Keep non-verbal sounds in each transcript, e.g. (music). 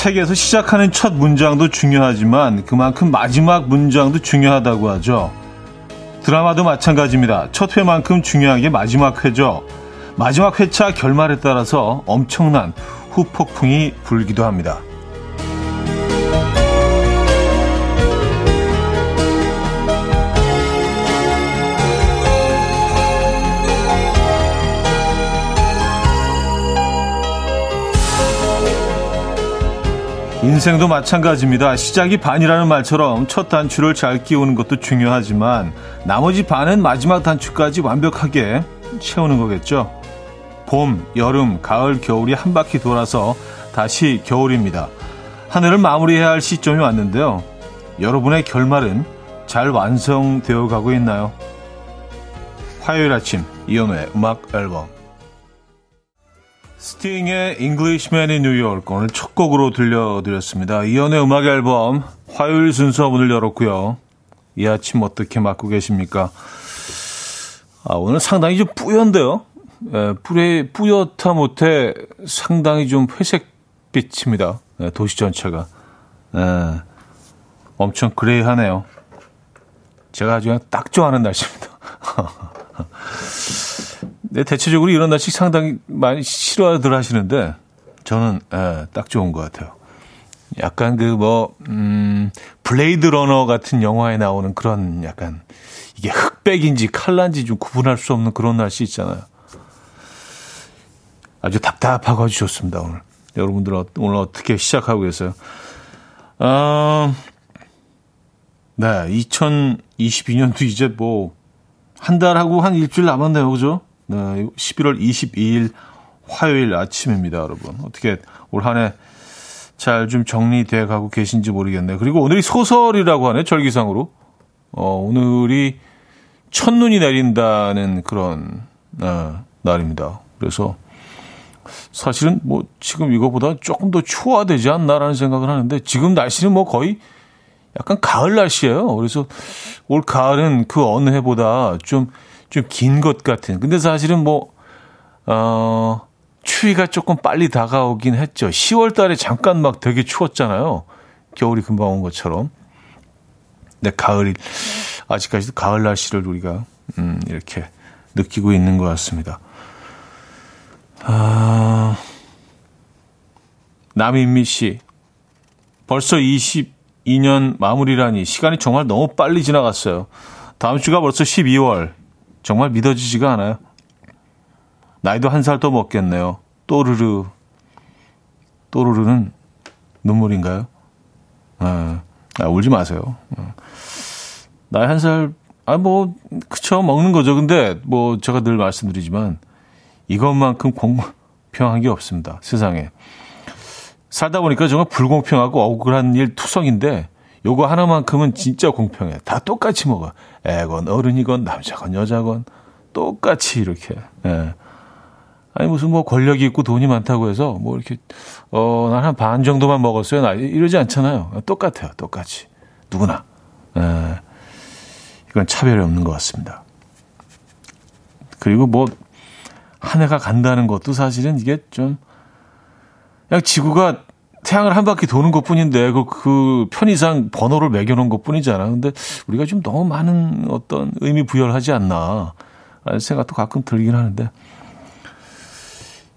책에서 시작하는 첫 문장도 중요하지만 그만큼 마지막 문장도 중요하다고 하죠. 드라마도 마찬가지입니다. 첫 회만큼 중요한 게 마지막 회죠. 마지막 회차 결말에 따라서 엄청난 후폭풍이 불기도 합니다. 인생도 마찬가지입니다. 시작이 반이라는 말처럼 첫 단추를 잘 끼우는 것도 중요하지만 나머지 반은 마지막 단추까지 완벽하게 채우는 거겠죠. 봄, 여름, 가을, 겨울이 한 바퀴 돌아서 다시 겨울입니다. 하늘을 마무리해야 할 시점이 왔는데요. 여러분의 결말은 잘 완성되어 가고 있나요? 화요일 아침 이연우의 음악 앨범 스팅의 Englishman in New York 오늘 첫 곡으로 들려드렸습니다. 이연의 음악 앨범 화요일 순서 문을 열었고요. 이 아침 어떻게 맞고 계십니까? 아, 오늘 상당히 좀 뿌연데요. 예, 뿌레, 뿌옇다 못해 상당히 좀 회색빛입니다. 예, 도시 전체가. 예, 엄청 그레이하네요. 제가 아주 딱 좋아하는 날씨입니다. (laughs) 네, 대체적으로 이런 날씨 상당히 많이 싫어들 하시는데 저는 예, 딱 좋은 것 같아요. 약간 그 뭐, 음, 블레이드 러너 같은 영화에 나오는 그런 약간 이게 흑백인지 칼란지 좀 구분할 수 없는 그런 날씨 있잖아요. 아주 답답하고 아주 좋습니다, 오늘. 여러분들 은 오늘 어떻게 시작하고 계세요? 어, 네, 2022년도 이제 뭐, 한 달하고 한 일주일 남았네요, 그죠? 네, 11월 22일 화요일 아침입니다, 여러분. 어떻게 올 한 해 잘 좀 정리돼 가고 계신지 모르겠네요. 그리고 오늘이 소설이라고 하네, 절기상으로. 어, 오늘이 첫눈이 내린다는 그런, 어, 날입니다. 그래서 사실은 뭐 지금 이거보다 조금 더 추워야 되지 않나라는 생각을 하는데 지금 날씨는 뭐 거의 약간 가을 날씨예요. 그래서 올 가을은 그 어느 해보다 좀 좀 긴 것 같은. 근데 사실은 뭐, 어, 추위가 조금 빨리 다가오긴 했죠. 10월 달에 잠깐 막 되게 추웠잖아요. 겨울이 금방 온 것처럼. 근데 가을이, 아직까지도 가을 날씨를 우리가, 음, 이렇게 느끼고 있는 것 같습니다. 아, 남인미 씨. 벌써 22년 마무리라니 시간이 정말 너무 빨리 지나갔어요. 다음 주가 벌써 12월. 정말 믿어지지가 않아요. 나이도 한 살 더 먹겠네요. 또르르. 또르르는 눈물인가요? 아, 아 울지 마세요. 아. 나이 한 살, 아, 뭐, 그쵸, 먹는 거죠. 근데, 뭐, 제가 늘 말씀드리지만, 이것만큼 공평한 게 없습니다. 세상에. 살다 보니까 정말 불공평하고 억울한 일 투성인데, 요거 하나만큼은 진짜 공평해. 다 똑같이 먹어. 애건 어른이건 남자건 여자건 똑같이 이렇게. 예. 아니 무슨 뭐 권력이 있고 돈이 많다고 해서 뭐 이렇게 어 난 한 반 정도만 먹었어요. 나 이러지 않잖아요. 똑같아요. 똑같이 누구나. 예. 이건 차별이 없는 것 같습니다. 그리고 뭐 한 해가 간다는 것도 사실은 이게 좀 그냥 지구가 태양을 한 바퀴 도는 것 뿐인데, 그, 그 편의상 번호를 매겨놓은 것 뿐이잖아. 근데 우리가 좀 너무 많은 어떤 의미 부여를 하지 않나. 생각도 가끔 들긴 하는데,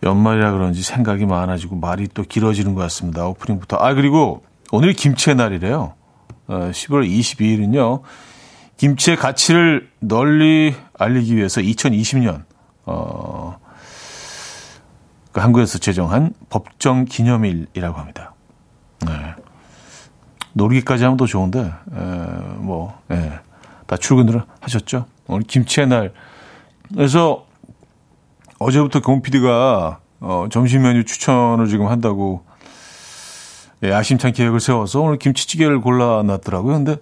연말이라 그런지 생각이 많아지고 말이 또 길어지는 것 같습니다. 오프닝부터. 아, 그리고 오늘 김치의 날이래요. 어, 11월 22일은요. 김치의 가치를 널리 알리기 위해서 2020년, 어, 그 한국에서 제정한 법정 기념일이라고 합니다. 네. 놀기까지 하면 더 좋은데, 에, 뭐, 예. 다 출근을 하셨죠? 오늘 김치의 날. 그래서 어제부터 공 PD가 어, 점심 메뉴 추천을 지금 한다고 예, 아심찬 계획을 세워서 오늘 김치찌개를 골라놨더라고요. 근데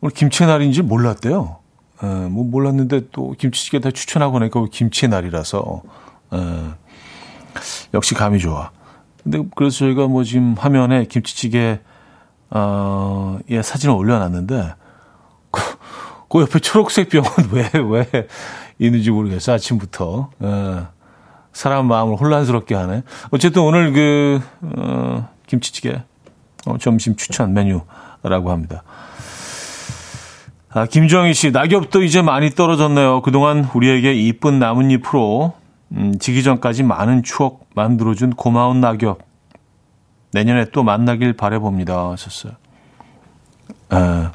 오늘 김치의 날인지 몰랐대요. 에, 뭐 몰랐는데 또 김치찌개 다 추천하고 나니까 김치의 날이라서. 에, 역시 감이 좋아. 근데 그래서 저희가 뭐 지금 화면에 김치찌개 어, 예, 사진을 올려놨는데 그, 그 옆에 초록색 병은 왜, 왜 있는지 모르겠어, 아침부터. 예, 사람 마음을 혼란스럽게 하네. 어쨌든 오늘 그, 어, 김치찌개 어, 점심 추천 메뉴라고 합니다. 아, 김정희 씨, 낙엽도 이제 많이 떨어졌네요. 그동안 우리에게 이쁜 나뭇잎으로 음, 지기 전까지 많은 추억 만들어준 고마운 낙엽. 내년에 또 만나길 바래봅니다. 하셨어요. 아,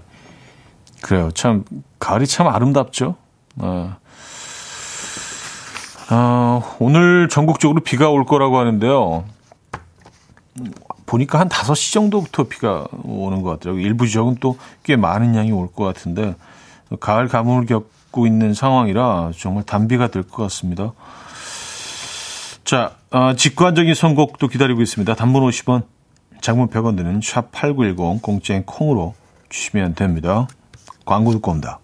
그래요. 참, 가을이 참 아름답죠. 아, 아, 오늘 전국적으로 비가 올 거라고 하는데요. 보니까 한 5시 정도부터 비가 오는 것 같더라고요. 일부 지역은 또 꽤 많은 양이 올 것 같은데, 가을 가뭄을 겪고 있는 상황이라 정말 단비가 될 것 같습니다. 자, 어, 직관적인 선곡도 기다리고 있습니다. 단문 50원, 장문 100원 드는 샵8910 공짜인 콩으로 주시면 됩니다. 광고 듣고 옵니다.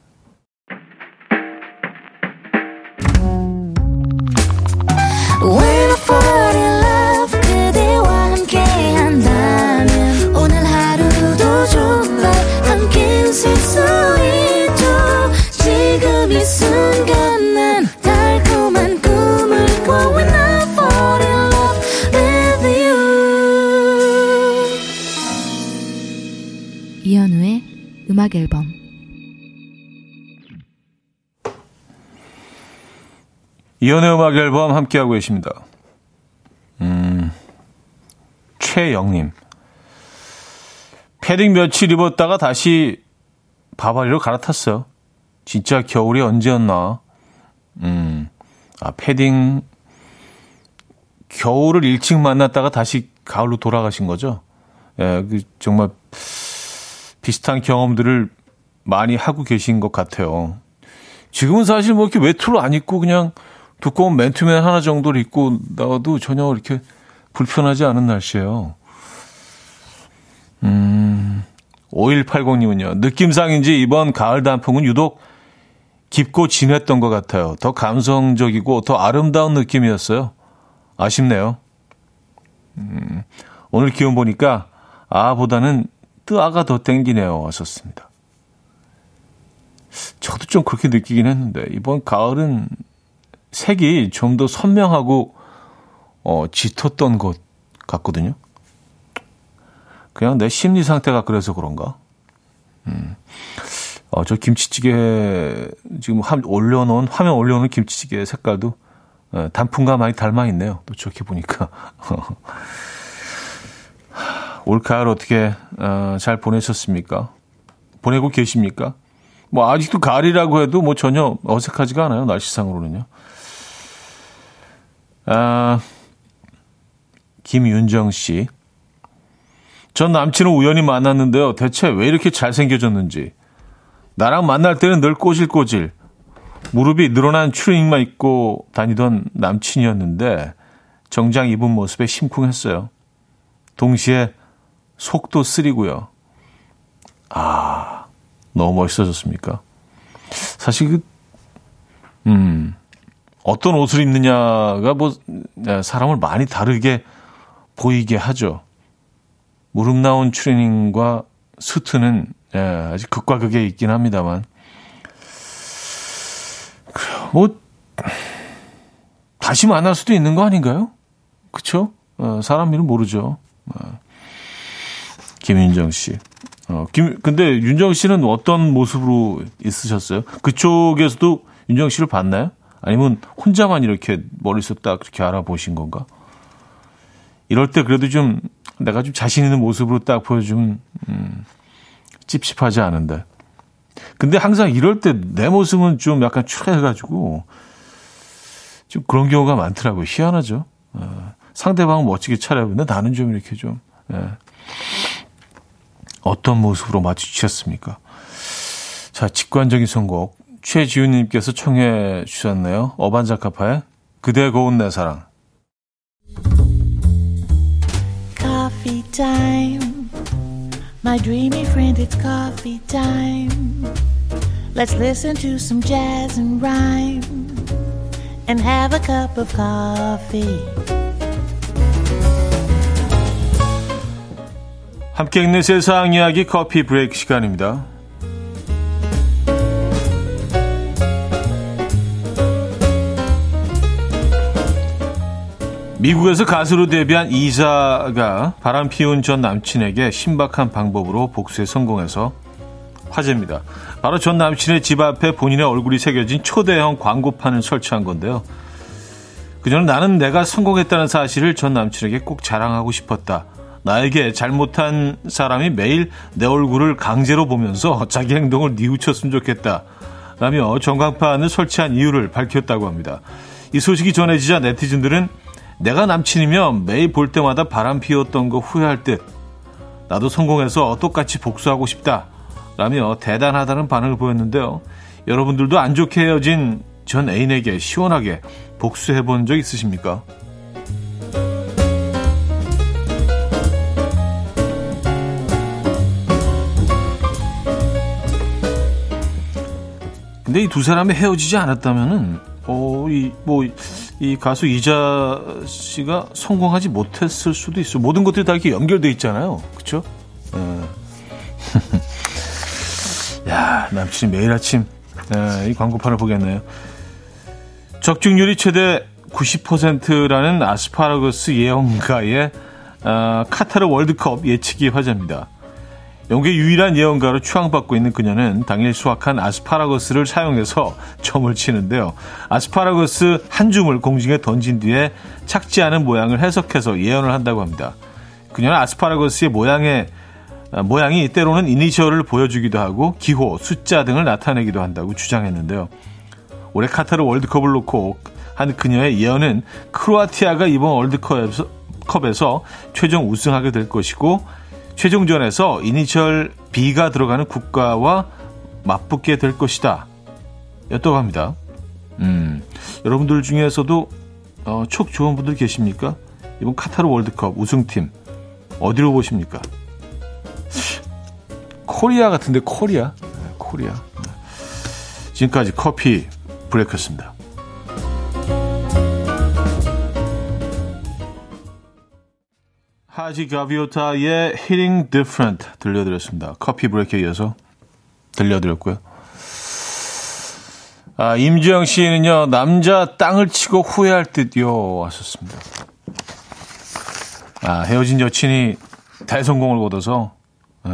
음악 앨범 이연의 음악 앨범 함께하고 계십니다. 음, 최영님. 패딩 며칠 입었다가 다시 바바리로 갈아탔어요. 진짜 겨울이 언제였나. 음, 아, 패딩, 겨울을 일찍 만났다가 다시 가을로 돌아가신 거죠? 예, 그, 정말, 비슷한 경험들을 많이 하고 계신 것 같아요. 지금은 사실 뭐 이렇게 외투를 안 입고 그냥 두꺼운 맨투맨 하나 정도를 입고 나와도 전혀 이렇게 불편하지 않은 날씨예요. 음, 5180님은요. 느낌상인지 이번 가을 단풍은 유독 깊고 진했던 것 같아요. 더 감성적이고 더 아름다운 느낌이었어요. 아쉽네요. 음, 오늘 기온 보니까 아보다는 뜨아가 더 땡기네요. 왔었습니다. 저도 좀 그렇게 느끼긴 했는데, 이번 가을은 색이 좀 더 선명하고, 어, 짙었던 것 같거든요. 그냥 내 심리 상태가 그래서 그런가? 음. 어, 저 김치찌개, 지금 화, 올려놓은, 화면 올려놓은 김치찌개 색깔도 어, 단풍과 많이 닮아 있네요. 또 좋게 보니까. (laughs) 올 가을 어떻게 어, 잘 보내셨습니까? 보내고 계십니까? 뭐 아직도 가을이라고 해도 뭐 전혀 어색하지가 않아요. 날씨상으로는요. 아, 김윤정 씨. 전 남친을 우연히 만났는데요. 대체 왜 이렇게 잘생겨졌는지. 나랑 만날 때는 늘 꼬질꼬질. 무릎이 늘어난 추링만 입고 다니던 남친이었는데 정장 입은 모습에 심쿵했어요. 동시에 속도 쓰리고요. 아, 너무 멋있어졌습니까? 사실 그, 음, 어떤 옷을 입느냐가 뭐, 네, 사람을 많이 다르게 보이게 하죠. 무릎 나온 트레이닝과 수트는 예, 아직 극과 극에 있긴 합니다만. 뭐, 다시 만날 수도 있는 거 아닌가요? 그쵸? 어, 사람 일은 모르죠. 어. 김윤정 씨. 어, 김, 근데 윤정 씨는 어떤 모습으로 있으셨어요? 그쪽에서도 윤정 씨를 봤나요? 아니면 혼자만 이렇게 머릿속 딱 그렇게 알아보신 건가? 이럴 때 그래도 좀 내가 좀 자신 있는 모습으로 딱 보여주면, 음, 찝찝하지 않은데. 근데 항상 이럴 때 내 모습은 좀 약간 추해가지고, 좀 그런 경우가 많더라고요. 희한하죠. 어, 상대방은 멋지게 차려입는데 나는 좀 이렇게 좀, 예. 어떤 모습으로 마주치셨습니까? 자, 직관적인 선곡. 최지훈님께서 청해 주셨네요. 어반자카파의 그대 고운 내 사랑. Coffee time. My dreamy friend, it's coffee time. Let's listen to some jazz and rhyme and have a cup of coffee. 함께 읽는 세상 이야기 커피 브레이크 시간입니다. 미국에서 가수로 데뷔한 이자가 바람 피운 전 남친에게 신박한 방법으로 복수에 성공해서 화제입니다. 바로 전 남친의 집 앞에 본인의 얼굴이 새겨진 초대형 광고판을 설치한 건데요. 그녀는 나는 내가 성공했다는 사실을 전 남친에게 꼭 자랑하고 싶었다. 나에게 잘못한 사람이 매일 내 얼굴을 강제로 보면서 (laughs) 자기 행동을 뉘우쳤으면 좋겠다. 라며 전광판을 설치한 이유를 밝혔다고 합니다. 이 소식이 전해지자 네티즌들은 내가 남친이면 매일 볼 때마다 바람 피웠던 거 후회할 듯. 나도 성공해서 똑같이 복수하고 싶다. 라며 대단하다는 반응을 보였는데요. 여러분들도 안 좋게 헤어진 전 애인에게 시원하게 복수해 본 적 있으십니까? 근데 이 두 사람이 헤어지지 않았다면은, 어, 이, 뭐, 이 가수 이자 씨가 성공하지 못했을 수도 있어. 모든 것들이 다 이렇게 연결돼 있잖아요. 예. (laughs) 야, 남친이 매일 아침, 예, 이 광고판을 보겠네요. 적중률이 최대 90%라는 아스파라거스 예언가의 어, 카타르 월드컵 예측이 화제입니다. 영국의 유일한 예언가로 추앙받고 있는 그녀는 당일 수확한 아스파라거스를 사용해서 점을 치는데요. 아스파라거스 한 줌을 공중에 던진 뒤에 착지 않은 모양을 해석해서 예언을 한다고 합니다. 그녀는 아스파라거스의 모양의 아, 모양이 때로는 이니셜을 보여주기도 하고 기호, 숫자 등을 나타내기도 한다고 주장했는데요. 올해 카타르 월드컵을 놓고 한 그녀의 예언은 크로아티아가 이번 월드컵에서 컵에서 최종 우승하게 될 것이고 최종전에서 이니셜 B가 들어가는 국가와 맞붙게 될 것이다. 였다고 합니다. 음, 여러분들 중에서도 어, 촉 좋은 분들 계십니까? 이번 카타르 월드컵 우승팀 어디로 보십니까? 코리아 같은데 코리아, 네, 코리아. 네. 지금까지 커피 브레이크였습니다. 하지 가비오타의 Hitting Different 들려드렸습니다. 커피 브레이크에 이어서 들려드렸고요. 아, 임지영 씨는요, 남자 땅을 치고 후회할 듯요, 왔었습니다. 아, 헤어진 여친이 대성공을 거둬서, 예.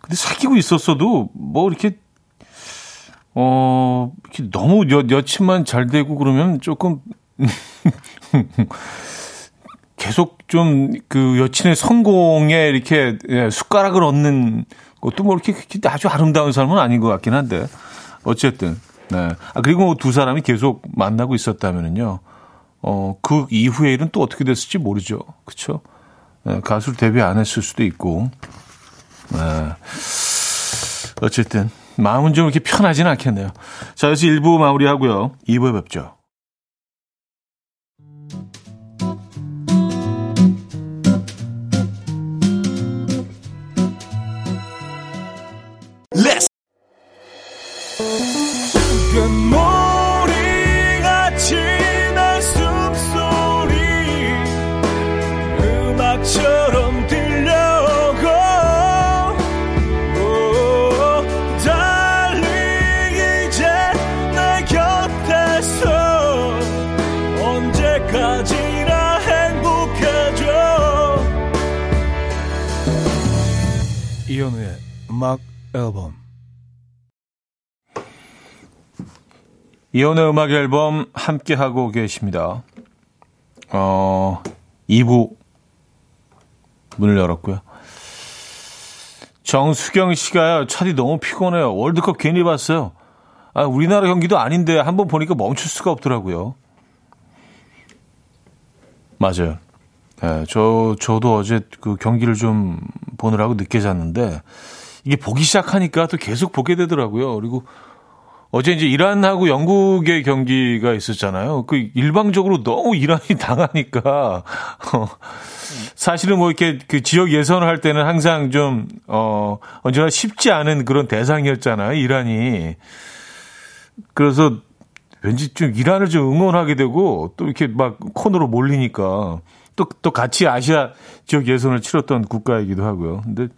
근데 사귀고 있었어도, 뭐, 이렇게, 어, 이렇게 너무 여, 여친만 잘 되고 그러면 조금, (laughs) 계속 좀 그 여친의 성공에 이렇게 예, 숟가락을 얻는 것도 뭐 이렇게 아주 아름다운 사람은 아닌 것 같긴 한데 어쨌든 네. 아 그리고 두 사람이 계속 만나고 있었다면은요. 어, 그 이후의 일은 또 어떻게 됐을지 모르죠. 그쵸? 네, 가수를 데뷔 안 했을 수도 있고. 네. 어쨌든, 마음은 좀 이렇게 편하진 않겠네요. 자, 그래서 1부 마무리하고요. 2부에 뵙죠. 음악 앨범 이혼의 음악 앨범 함께 하고 계십니다. 어, 2부 문을 열었고요. 정수경 씨가요, 차디 너무 피곤해요. 월드컵 괜히 봤어요. 아, 우리나라 경기도 아닌데 한번 보니까 멈출 수가 없더라고요. 맞아요. 네, 저, 저도 어제 그 경기를 좀 보느라고 늦게 잤는데, 이게 보기 시작하니까 또 계속 보게 되더라고요. 그리고 어제 이제 이란하고 영국의 경기가 있었잖아요. 그 일방적으로 너무 이란이 (laughs) 당하니까 어, 사실은 뭐 이렇게 그 지역 예선을 할 때는 항상 좀 어, 언제나 쉽지 않은 그런 대상이었잖아요. 이란이. 그래서 왠지 좀 이란을 좀 응원하게 되고 또 이렇게 막 코너로 몰리니까 또 또 같이 아시아 지역 예선을 치렀던 국가이기도 하고요. 근데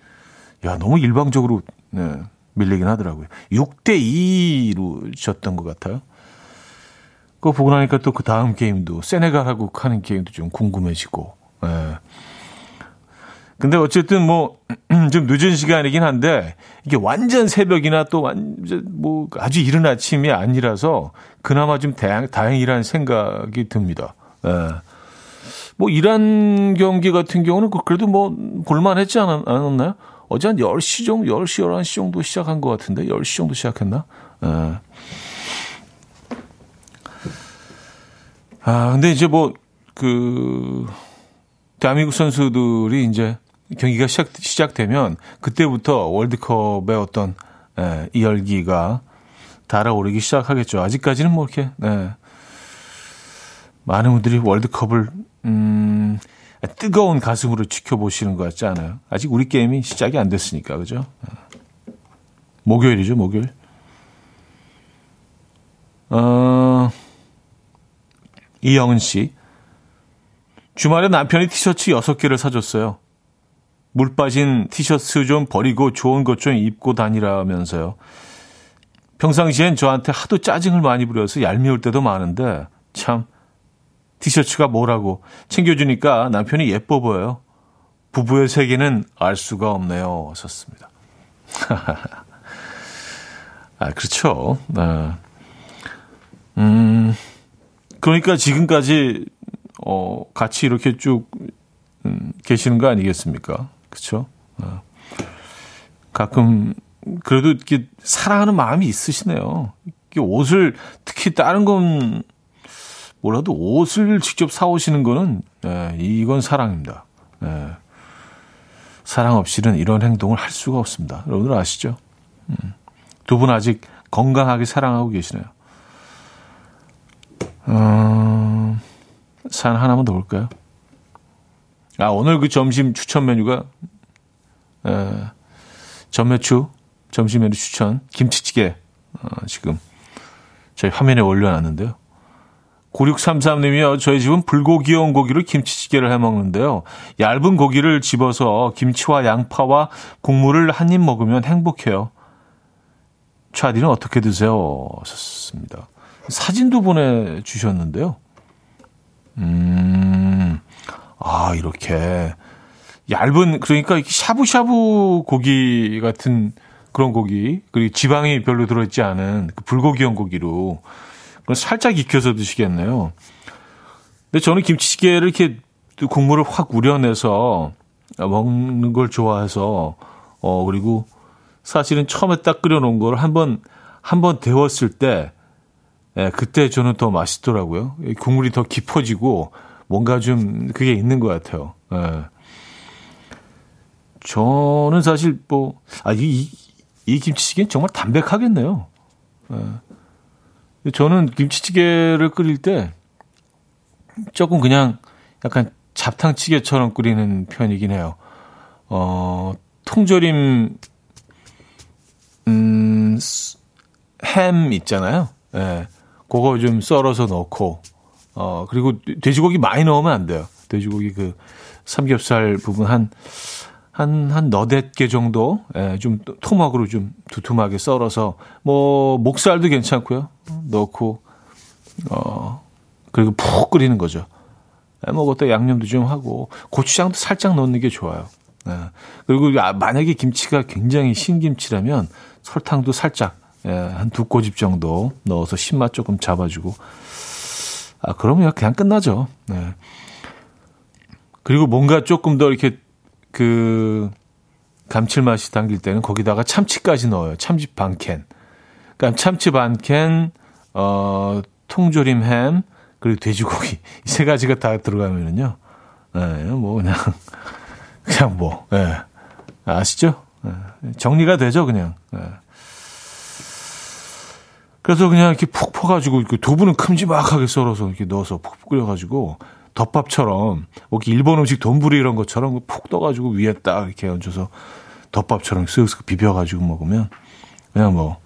야, 너무 일방적으로 네, 밀리긴 하더라고요. 6대 2로 졌던 것 같아요. 그거 보고 나니까 또 그 다음 게임도 세네갈하고 하는 게임도 좀 궁금해지고. 예. 근데 어쨌든 뭐 (clears throat) 좀 늦은 시간이긴 한데 이게 완전 새벽이나 또 완전 뭐 아주 이른 아침이 아니라서 그나마 좀 다행, 다행이라는 생각이 듭니다. 예. 뭐 이란 경기 같은 경우는 그 그래도 뭐 볼만했지 않았, 나요 어제 한 10시 정도, 10시, 11시 정도 시작한 것 같은데 10시 정도 시작했나? 예. 아, 근데 이제 뭐, 그, 대한민국 선수들이 이제 경기가 시작, 시작되면 그때부터 월드컵의 어떤 예, 이 열기가 달아오르기 시작하겠죠. 아직까지는 뭐 이렇게 네. 많은 분들이 월드컵을 음, 뜨거운 가슴으로 지켜보시는 것 같지 않아요? 아직 우리 게임이 시작이 안 됐으니까 그죠? 예. 목요일이죠, 목요일. 어, 이영은 씨. 주말에 남편이 티셔츠 6개를 사줬어요. 물 빠진 티셔츠 좀 버리고 좋은 것 좀 입고 다니라면서요. 평상시엔 저한테 하도 짜증을 많이 부려서 얄미울 때도 많은데 참 티셔츠가 뭐라고 챙겨주니까 남편이 예뻐 보여요. 부부의 세계는 알 수가 없네요. 하셨습니다. (laughs) 아, 그렇죠. 네. 음, 그러니까 지금까지, 어, 같이 이렇게 쭉, 음, 계시는 거 아니겠습니까? 그쵸? 어. 가끔, 그래도 이렇게 사랑하는 마음이 있으시네요. 이렇게 옷을, 특히 다른 건 몰라도 옷을 직접 사오시는 거는, 예, 이건 사랑입니다. 예. 사랑 없이는 이런 행동을 할 수가 없습니다. 여러분들 아시죠? 음. 두분 아직 건강하게 사랑하고 계시네요. 어, 산 하나만 더 볼까요? 아, 오늘 그 점심 추천 메뉴가, 에, 전매추 점심 메뉴 추천, 김치찌개, 어, 지금 저희 화면에 올려놨는데요. 9633님이요. 저희 집은 불고기용 고기로 김치찌개를 해 먹는데요. 얇은 고기를 집어서 김치와 양파와 국물을 한 입 먹으면 행복해요. 차디는 어떻게 드세요? 썼습니다. 사진도 보내주셨는데요. 음, 아, 이렇게. 얇은, 그러니까 샤브샤브 고기 같은 그런 고기, 그리고 지방이 별로 들어있지 않은 그 불고기용 고기로 살짝 익혀서 드시겠네요. 근데 저는 김치찌개를 이렇게 국물을 확 우려내서 먹는 걸 좋아해서, 어, 그리고 사실은 처음에 딱 끓여놓은 걸 한번, 한번 데웠을 때, 예, 그때 저는 더 맛있더라고요. 국물이 더 깊어지고 뭔가 좀 그게 있는 것 같아요. 예. 저는 사실 뭐, 아, 이, 이 김치찌개는 정말 담백하겠네요. 예. 저는 김치찌개를 끓일 때 조금 그냥 약간 잡탕찌개처럼 끓이는 편이긴 해요. 어, 통조림, 음, 햄 있잖아요. 예. 그거 좀 썰어서 넣고, 어, 그리고 돼지고기 많이 넣으면 안 돼요. 돼지고기 그 삼겹살 부분 한, 한, 한 너댓 개 정도, 예, 좀 토막으로 좀 두툼하게 썰어서, 뭐, 목살도 괜찮고요. 넣고, 어, 그리고 푹 끓이는 거죠. 예, 뭐, 양념도 좀 하고, 고추장도 살짝 넣는 게 좋아요. 예. 그리고 아, 만약에 김치가 굉장히 신김치라면 설탕도 살짝 예, 한 두 꼬집 정도 넣어서 신맛 조금 잡아주고. 아, 그러면 그냥 끝나죠. 네. 그리고 뭔가 조금 더 이렇게 그 감칠맛이 당길 때는 거기다가 참치까지 넣어요. 참치 반 캔. 그러니까 참치 반 캔, 어, 통조림 햄, 그리고 돼지고기. (laughs) 이 세 가지가 다 들어가면은요. 네, 뭐 그냥, (laughs) 그냥 뭐, 예. 네. 아시죠? 네. 정리가 되죠, 그냥. 네. 그래서 그냥 이렇게 푹 퍼가지고 그 두부는 큼지막하게 썰어서 이렇게 넣어서 푹 끓여가지고 덮밥처럼 여기 일본 음식 돈부리 이런 것처럼 푹 떠가지고 위에 딱 이렇게 얹어서 덮밥처럼 쓱쓱 비벼가지고 먹으면 그냥 뭐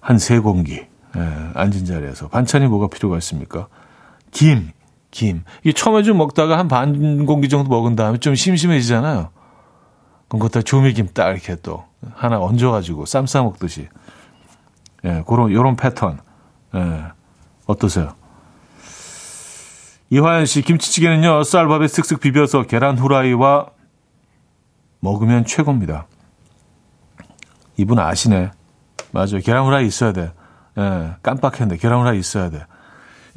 한 세 공기 예, 앉은 자리에서 반찬이 뭐가 필요가 있습니까? 김, 김. 이게 처음에 좀 먹다가 한 반 공기 정도 먹은 다음에 좀 심심해지잖아요. 그럼 그것다 조미김 딱 이렇게 또 하나 얹어가지고 쌈 싸 먹듯이 예, 그런, 요런 패턴. 예, 어떠세요? 이화연 씨, 김치찌개는요, 쌀밥에 쓱쓱 비벼서 계란 후라이와 먹으면 최고입니다. 이분 아시네. 맞아요. 계란 후라이 있어야 돼. 예, 깜빡했는데 계란 후라이 있어야 돼.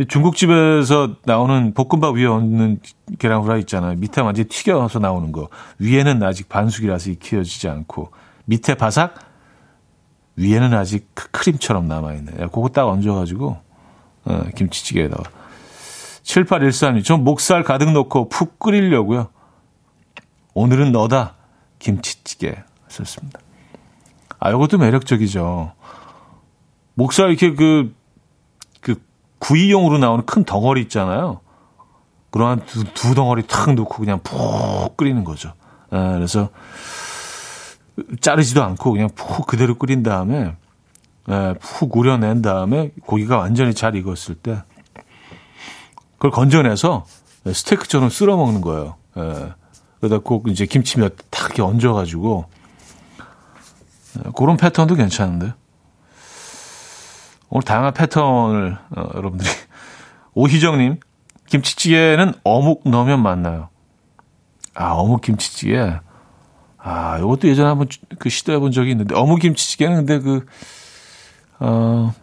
중국집에서 나오는 볶음밥 위에 얹는 계란 후라이 있잖아요. 밑에 완전 히 튀겨서 나오는 거. 위에는 아직 반숙이라서 익혀지지 않고 밑에 바삭, 위에는 아직 크림처럼 남아있네. 예, 그거 딱 얹어가지고 어, 김치찌개에다가 7813님, 전 목살 가득 넣고 푹 끓이려고요. 오늘은 너다. 김치찌개 썼습니다. 아, 이것도 매력적이죠. 목살 이렇게 그, 그 구이용으로 나오는 큰 덩어리 있잖아요. 그러한 두, 두 덩어리 탁 넣고 그냥 푹 끓이는 거죠. 아, 그래서 자르지도 않고 그냥 푹 그대로 끓인 다음에 에, 푹 우려낸 다음에 고기가 완전히 잘 익었을 때 그걸 건져내서 스테이크처럼 쓸어 먹는 거예요. 에, 그러다 꼭 이제 김치면 탁 이렇게 얹어가지고 그런 패턴도 괜찮은데 오늘 다양한 패턴을 어, 여러분들이. (laughs) 오희정님 김치찌개는 어묵 넣으면 맞나요? 아 어묵 김치찌개. 아 이것도 예전에 한번 그 시도해 본 적이 있는데 어묵 김치찌개는 근데 그 어,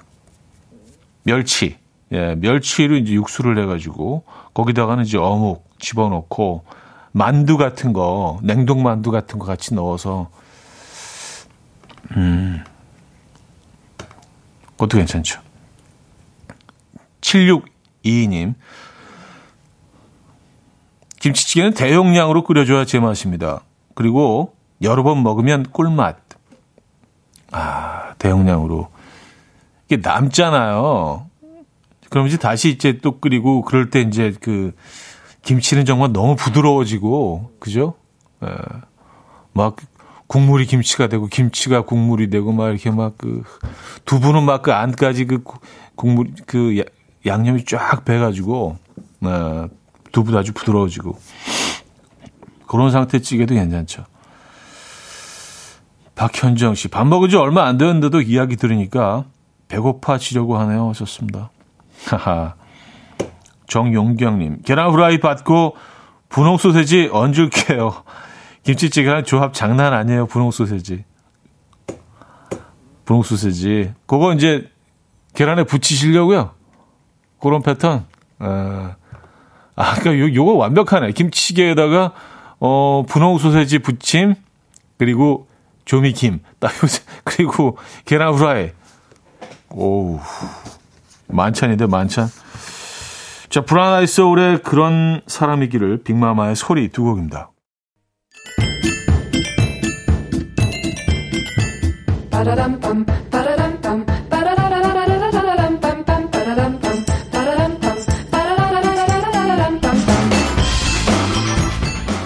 멸치. 예 멸치로 이제 육수를 내가지고 거기다가는 이제 어묵 집어넣고 만두 같은 거 냉동 만두 같은 거 같이 넣어서 음 그것도 괜찮죠. 7622님. 김치찌개는 대용량으로 끓여줘야 제맛입니다. 그리고 여러 번 먹으면 꿀맛. 아, 대용량으로. 이게 남잖아요. 그럼 이제 다시 이제 또 끓이고 그럴 때 이제 그 김치는 정말 너무 부드러워지고, 그죠? 에, 예. 막 국물이 김치가 되고 김치가 국물이 되고 막 이렇게 막 그 두부는 막 그 안까지 그 국물 그 양념이 쫙 배가지고 어, 두부도 아주 부드러워지고 그런 상태 찌개도 괜찮죠. 박현정 씨, 밥 먹은 지 얼마 안 되었는데도 이야기 들으니까 배고파지려고 하네요. 하셨습니다. 하하. 정용경님, 계란 후라이 받고 분홍 소세지 얹을게요. 김치찌개랑 조합 장난 아니에요. 분홍 소세지. 분홍 소세지. 그거 이제 계란에 붙이시려고요. 그런 패턴. 아, 아 그러니까 요, 요거 완벽하네. 김치찌개에다가 어, 분홍 소세지 부침 그리고 조미김 딱 (laughs) 그리고 계란 후라이. 오우. 만찬인데 만찬. 자, 브라운 아이 소울의 그런 사람이기를 빅마마의 소리 두 곡입니다.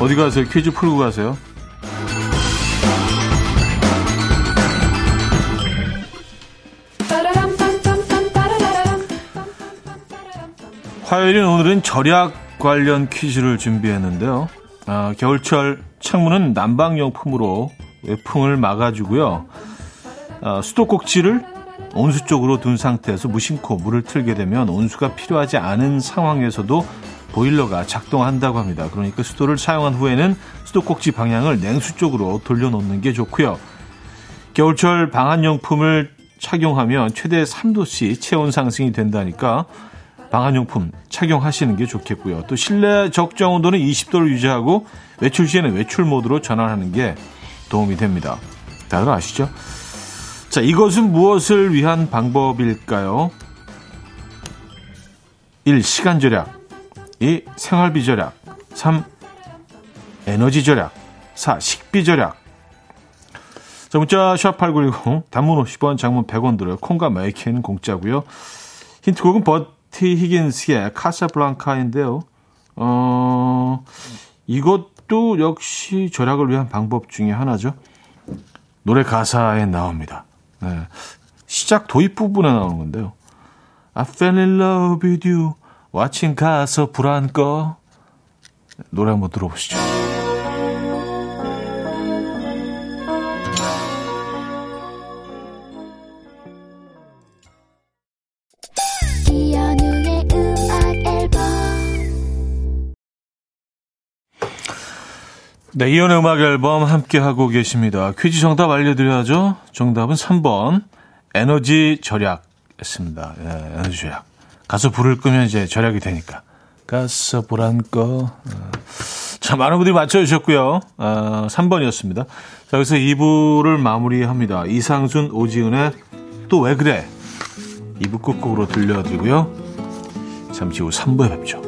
어디 가세요? 퀴즈 풀고 가세요. 화요일인 오늘은 절약 관련 퀴즈를 준비했는데요. 아, 겨울철 창문은 난방용품으로 외풍을 막아주고요. 어, 수도꼭지를 온수 쪽으로 둔 상태에서 무심코 물을 틀게 되면 온수가 필요하지 않은 상황에서도 보일러가 작동한다고 합니다. 그러니까 수도를 사용한 후에는 수도꼭지 방향을 냉수 쪽으로 돌려놓는 게 좋고요. 겨울철 방한용품을 착용하면 최대 3도씨 체온 상승이 된다니까 방한용품 착용하시는 게 좋겠고요. 또 실내 적정 온도는 20도를 유지하고 외출 시에는 외출 모드로 전환하는 게 도움이 됩니다. 다들 아시죠? 자, 이것은 무엇을 위한 방법일까요? 1. 시간 절약 2. 생활비 절약 3. 에너지 절약 4. 식비 절약 자, 문자 샵8910 단문 50원 장문 100원 들어요. 콩과 마이키는 공짜고요. 힌트곡은 버티 히긴스의 카사블랑카인데요. 어, 이것도 역시 절약을 위한 방법 중에 하나죠. 노래 가사에 나옵니다. 네. 시작 도입 부분에 나오는 건데요. I fell in love with you. watching 가서 불안 꺼. 노래 한번 들어보시죠. 네, 이연의 음악 앨범 함께하고 계십니다. 퀴즈 정답 알려드려야죠. 정답은 3번. 에너지 절약했습니다. 예, 에너지 절약. 가서 불을 끄면 이제 절약이 되니까. 가서 불안 꺼. 어. 자, 많은 분들이 맞춰주셨고요. 어, 3번이었습니다. 자, 여기서 2부를 마무리합니다. 이상순, 오지은의 또 왜 그래? 2부 끝곡으로 들려드리고요. 잠시 후 3부에 뵙죠.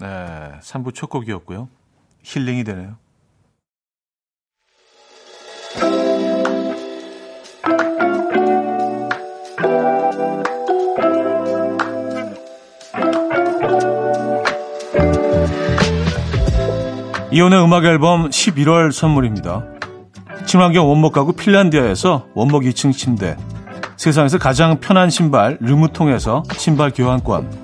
네, 3부 첫 곡이었고요. 힐링이 되네요. 이혼의 음악 앨범 11월 선물입니다. 친환경 원목 가구 핀란디아에서 원목 2층 침대, 세상에서 가장 편한 신발 르무통에서 신발 교환권,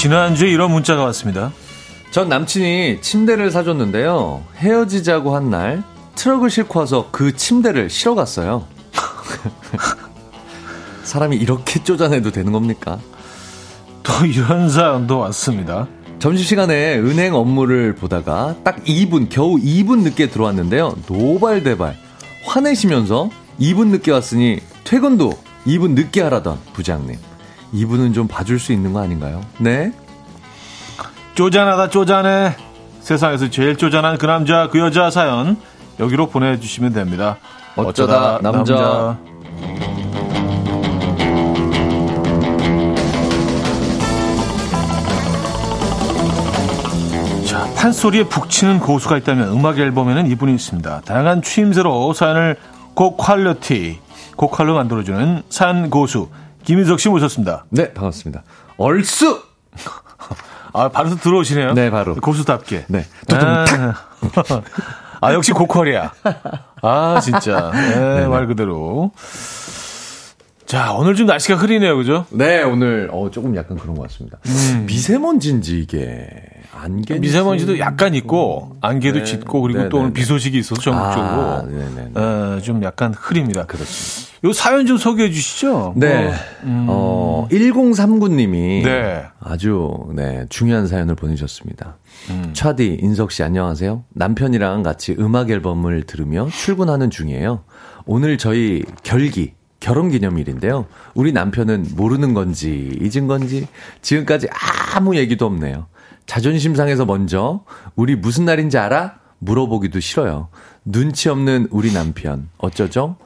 지난주에 이런 문자가 왔습니다. 전 남친이 침대를 사줬는데요. 헤어지자고 한 날 트럭을 싣고 와서 그 침대를 실어 갔어요. (laughs) 사람이 이렇게 쪼잔해도 되는 겁니까? 또 이런 사연도 왔습니다. 점심시간에 은행 업무를 보다가 딱 2분, 겨우 2분 늦게 들어왔는데요. 노발대발. 화내시면서 2분 늦게 왔으니 퇴근도 2분 늦게 하라던 부장님. 이분은 좀 봐줄 수 있는 거 아닌가요? 네? 쪼잔하다 쪼잔해. 세상에서 제일 쪼잔한 그 남자 그 여자 사연 여기로 보내주시면 됩니다. 어쩌다, 어쩌다 남자. 남자. 자, 판소리에 북치는 고수가 있다면 음악 앨범에는 이분이 있습니다. 다양한 취임새로 사연을 고퀄리티, 고퀄로 만들어주는 산 고수 김인석 씨 모셨습니다. 네, 반갑습니다. 얼쑤! (laughs) 아, 바로 들어오시네요. 네, 바로. 고수답게. 네. 아, 아, 역시 고퀄이야. 아, 진짜. (laughs) 네, 말 그대로. 자, 오늘 좀 날씨가 흐리네요, 그죠? 네, 오늘 어 조금 약간 그런 것 같습니다. 미세먼지인지 이게 안개 미세먼지도 약간 있고, 안개도 네. 짙고, 그리고 네, 또 네, 오늘 네. 비 소식이 있어서 전국적으로. 아, 네네네. 어, 좀 약간 흐립니다. 그렇습니다. 요 사연 좀 소개해 주시죠. 네. 어, 1039님이 네. 아주 네, 중요한 사연을 보내주셨습니다. 차디, 인석 씨 안녕하세요. 남편이랑 같이 음악 앨범을 들으며 출근하는 중이에요. 오늘 저희 결기 결혼 기념일인데요. 우리 남편은 모르는 건지 잊은 건지 지금까지 아무 얘기도 없네요. 자존심 상해서 먼저 우리 무슨 날인지 알아? 물어보기도 싫어요. 눈치 없는 우리 남편 어쩌죠?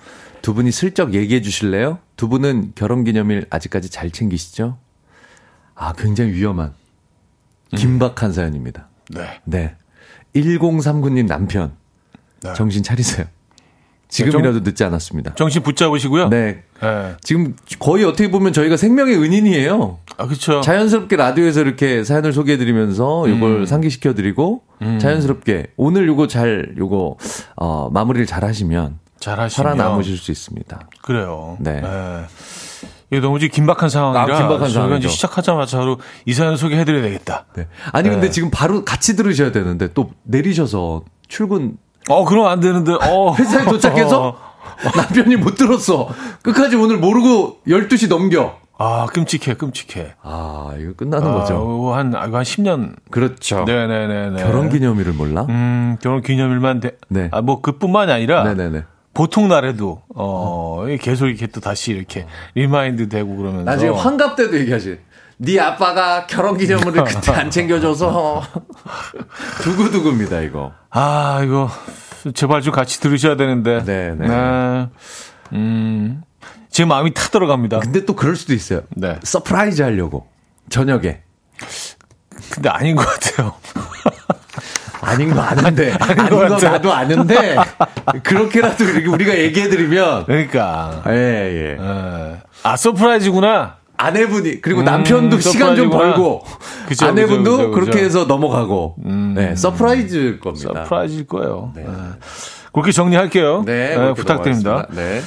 두 분이 슬쩍 얘기해 주실래요? 두 분은 결혼 기념일 아직까지 잘 챙기시죠? 아, 굉장히 위험한 긴박한 사연입니다. 네. 네. 1039님 남편 네. 정신 차리세요. 지금이라도 늦지 않았습니다. 정신 붙잡으시고요. 네. 네. 지금 거의 어떻게 보면 저희가 생명의 은인이에요. 아, 그쵸. 자연스럽게 라디오에서 이렇게 사연을 소개해 드리면서 음. 요걸 상기시켜 드리고 자연스럽게 오늘 요거 잘 요거 어, 마무리를 잘 하시면 잘 하시면. 살아남으실 수 있습니다. 그래요. 네. 이게 너무 지금 긴박한 상황이라 아, 긴박한 저희가. 이제 시작하자마자 바로 이 사연 소개해드려야 되겠다. 네. 아니 근데 네. 지금 바로 같이 들으셔야 되는데 또 내리셔서 출근 어, 그럼 안 되는데, 어. (laughs) 회사에 도착해서 남편이 못 들었어. 끝까지 오늘 모르고 12시 넘겨. 아, 끔찍해, 끔찍해. 아, 이거 끝나는 아, 거죠. 이거 한, 아, 이거 한 10년. 그렇죠. 네네네네. 결혼 기념일을 몰라? 음, 결혼 기념일만 돼. 네. 아, 뭐, 그뿐만이 아니라. 네네네. 보통 날에도, 어, 이게 계속 이렇게 또 다시 이렇게 remind 되고 그러면서. 나중에 환갑 때도 얘기하지. 네 아빠가 결혼 기념일을 (laughs) 그때 안 챙겨줘서 (laughs) 두고두고입니다 이거. 아, 이거, 제발 좀 같이 들으셔야 되는데. 네, 네. 음, 지금 마음이 타 들어갑니다. 근데 또 그럴 수도 있어요. 네. surprise 하려고 저녁에 근데 아닌 것 같아요. (laughs) 아닌 거 아는데 아닌, 것거 같아요. 나도 아는데 그렇게라도 우리가 얘기해드리면 그러니까. 예 예. 예. 아, surprise구나. 아내분이 그리고 음, 남편도 시간 좀. 벌고 그죠, 아내분도 그죠, 그죠. 그렇게 해서 넘어가고 네 surprise일 겁니다. surprise일 거예요. 예. 그렇게 정리할게요. 네, 예, 그렇게 부탁드립니다. 네.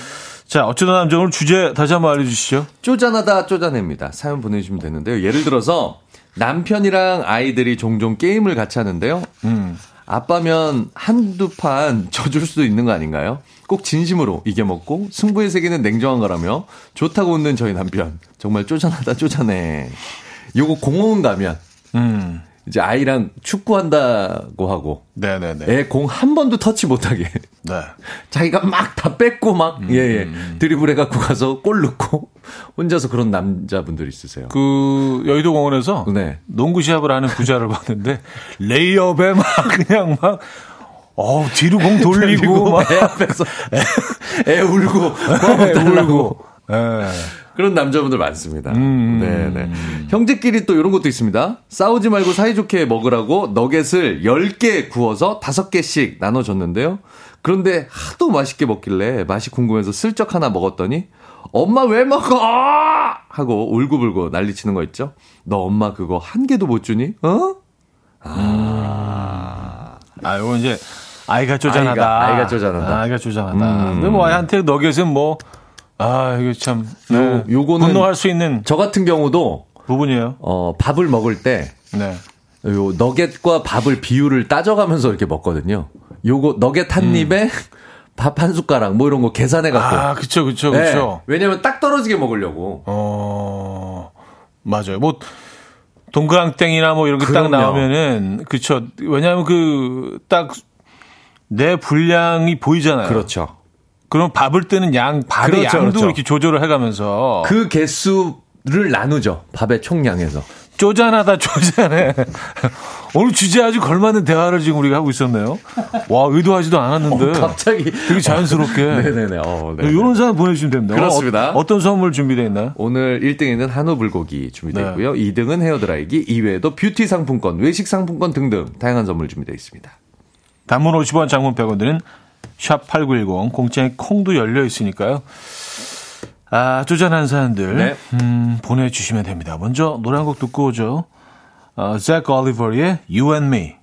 자, 어쩌다 남자 오늘 주제 다시 한번 알려주시죠. 쪼잔하다 쪼잔합니다. 사연 보내주시면 되는데요. 예를 들어서 남편이랑 아이들이 종종 게임을 같이 하는데요. 음. 아빠면 한두 판 져줄 수도 있는 거 아닌가요? 꼭 진심으로 이겨먹고 승부의 세계는 냉정한 거라며 좋다고 웃는 저희 남편. 정말 쪼잔하다 쪼잔해. 요거 공원 가면 음. 이제 아이랑 축구한다고 하고 네네네. 애 공 한 번도 터치 못하게 네. (laughs) 자기가 막 다 뺏고 막 예예 드리블 해 갖고 가서 골 넣고 혼자서 그런 남자분들 있으세요. 그, 여의도 공원에서 네. 농구 시합을 하는 부자를 봤는데, (laughs) 레이업에 막 그냥 막, 어 뒤로 공 돌리고, 막. 애 앞에서 애, 애 울고 애막 울고. 예. 그런 남자분들 많습니다. 음. 네 네. 형제끼리 또 이런 것도 있습니다. 싸우지 말고 사이좋게 먹으라고 너겟을 10개 구워서 5개씩 나눠줬는데요. 그런데 하도 맛있게 먹길래 맛이 궁금해서 슬쩍 하나 먹었더니 엄마 왜 먹어? 하고 울고불고 난리치는 거 있죠. 너 엄마 그거 한 개도 못 주니? 어? 아, 요거 이제, 아이가 쪼잔하다. 아이가- 쪼잔하다. 아이가 쪼잔하다. 음. 근데 뭐 아이한테 너겟은 뭐, 아, 이거 참, 네. 요- 요거는- 분노할 수 있는 저 같은 경우도 부분이에요. 어, 밥을 먹을 때 네. 요 너겟과 밥을 비율을 따져가면서 이렇게 먹거든요. 요거 너겟 한 입에 (laughs) 밥 한 숟가락 뭐 이런 거 계산해 갖고. 아, 그쵸, 그쵸, 네. 그쵸. 왜냐면 딱 떨어지게 먹으려고. 어, 맞아요. 뭐, 동그랑땡이나 뭐 이런 게딱 그럼요. 나오면은, 그쵸. 왜냐하면 그, 딱, 내 분량이 보이잖아요. 그렇죠. 그럼 밥을 뜨는 양, 밥의 그렇죠, 양도 그렇죠. 이렇게 조절을 해가면서. 그 개수를 나누죠. 밥의 총량에서. 쪼잔하다, 쪼잔해. (laughs) 오늘 주제 아주 걸맞는 대화를 지금 우리가 하고 있었네요. 와, 의도하지도 않았는데. 어, 갑자기 되게 자연스럽게. (laughs) 네네네. 어, 네. 이런 사연 보내주시면 됩니다. 그렇습니다. 어, 떤 선물 준비되어 있나요? 오늘 1등에는 한우 불고기 준비되어 네. 있고요. 2등은 헤어드라이기, 이외에도 뷰티 상품권, 외식 상품권 등등 다양한 선물 준비되어 있습니다. 단문 50원, 장문 100원 드는 샵8910, 공짜인 콩도 열려 있으니까요. 아, 쪼잔한 사연들 네. 음, 보내주시면 됩니다. 먼저 노래 한 곡 듣고 오죠. 어, 잭 올리버의 You and Me.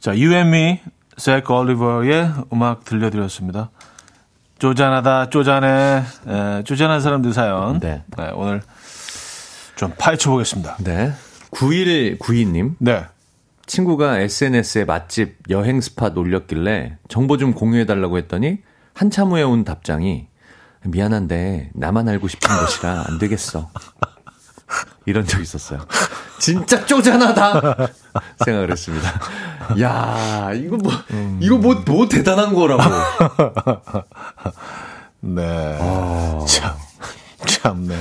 자, You and Me, 잭 올리버의 음악 들려드렸습니다. 쪼잔하다, 쪼잔해, 에, 쪼잔한 사람들 사연. 네. 네, 오늘 좀 파헤쳐 보겠습니다. 네. 9192님. 네. 친구가 SNS에 맛집 여행 스팟 올렸길래 정보 좀 공유해달라고 했더니 한참 후에 온 답장이 미안한데 나만 알고 싶은 것이라 안 되겠어. 이런 적 있었어요. 진짜 쪼잔하다 생각을 했습니다. 야 이거 뭐 음. 이거 뭐뭐 뭐 대단한 거라고. (laughs) 네. 어... 참 참네.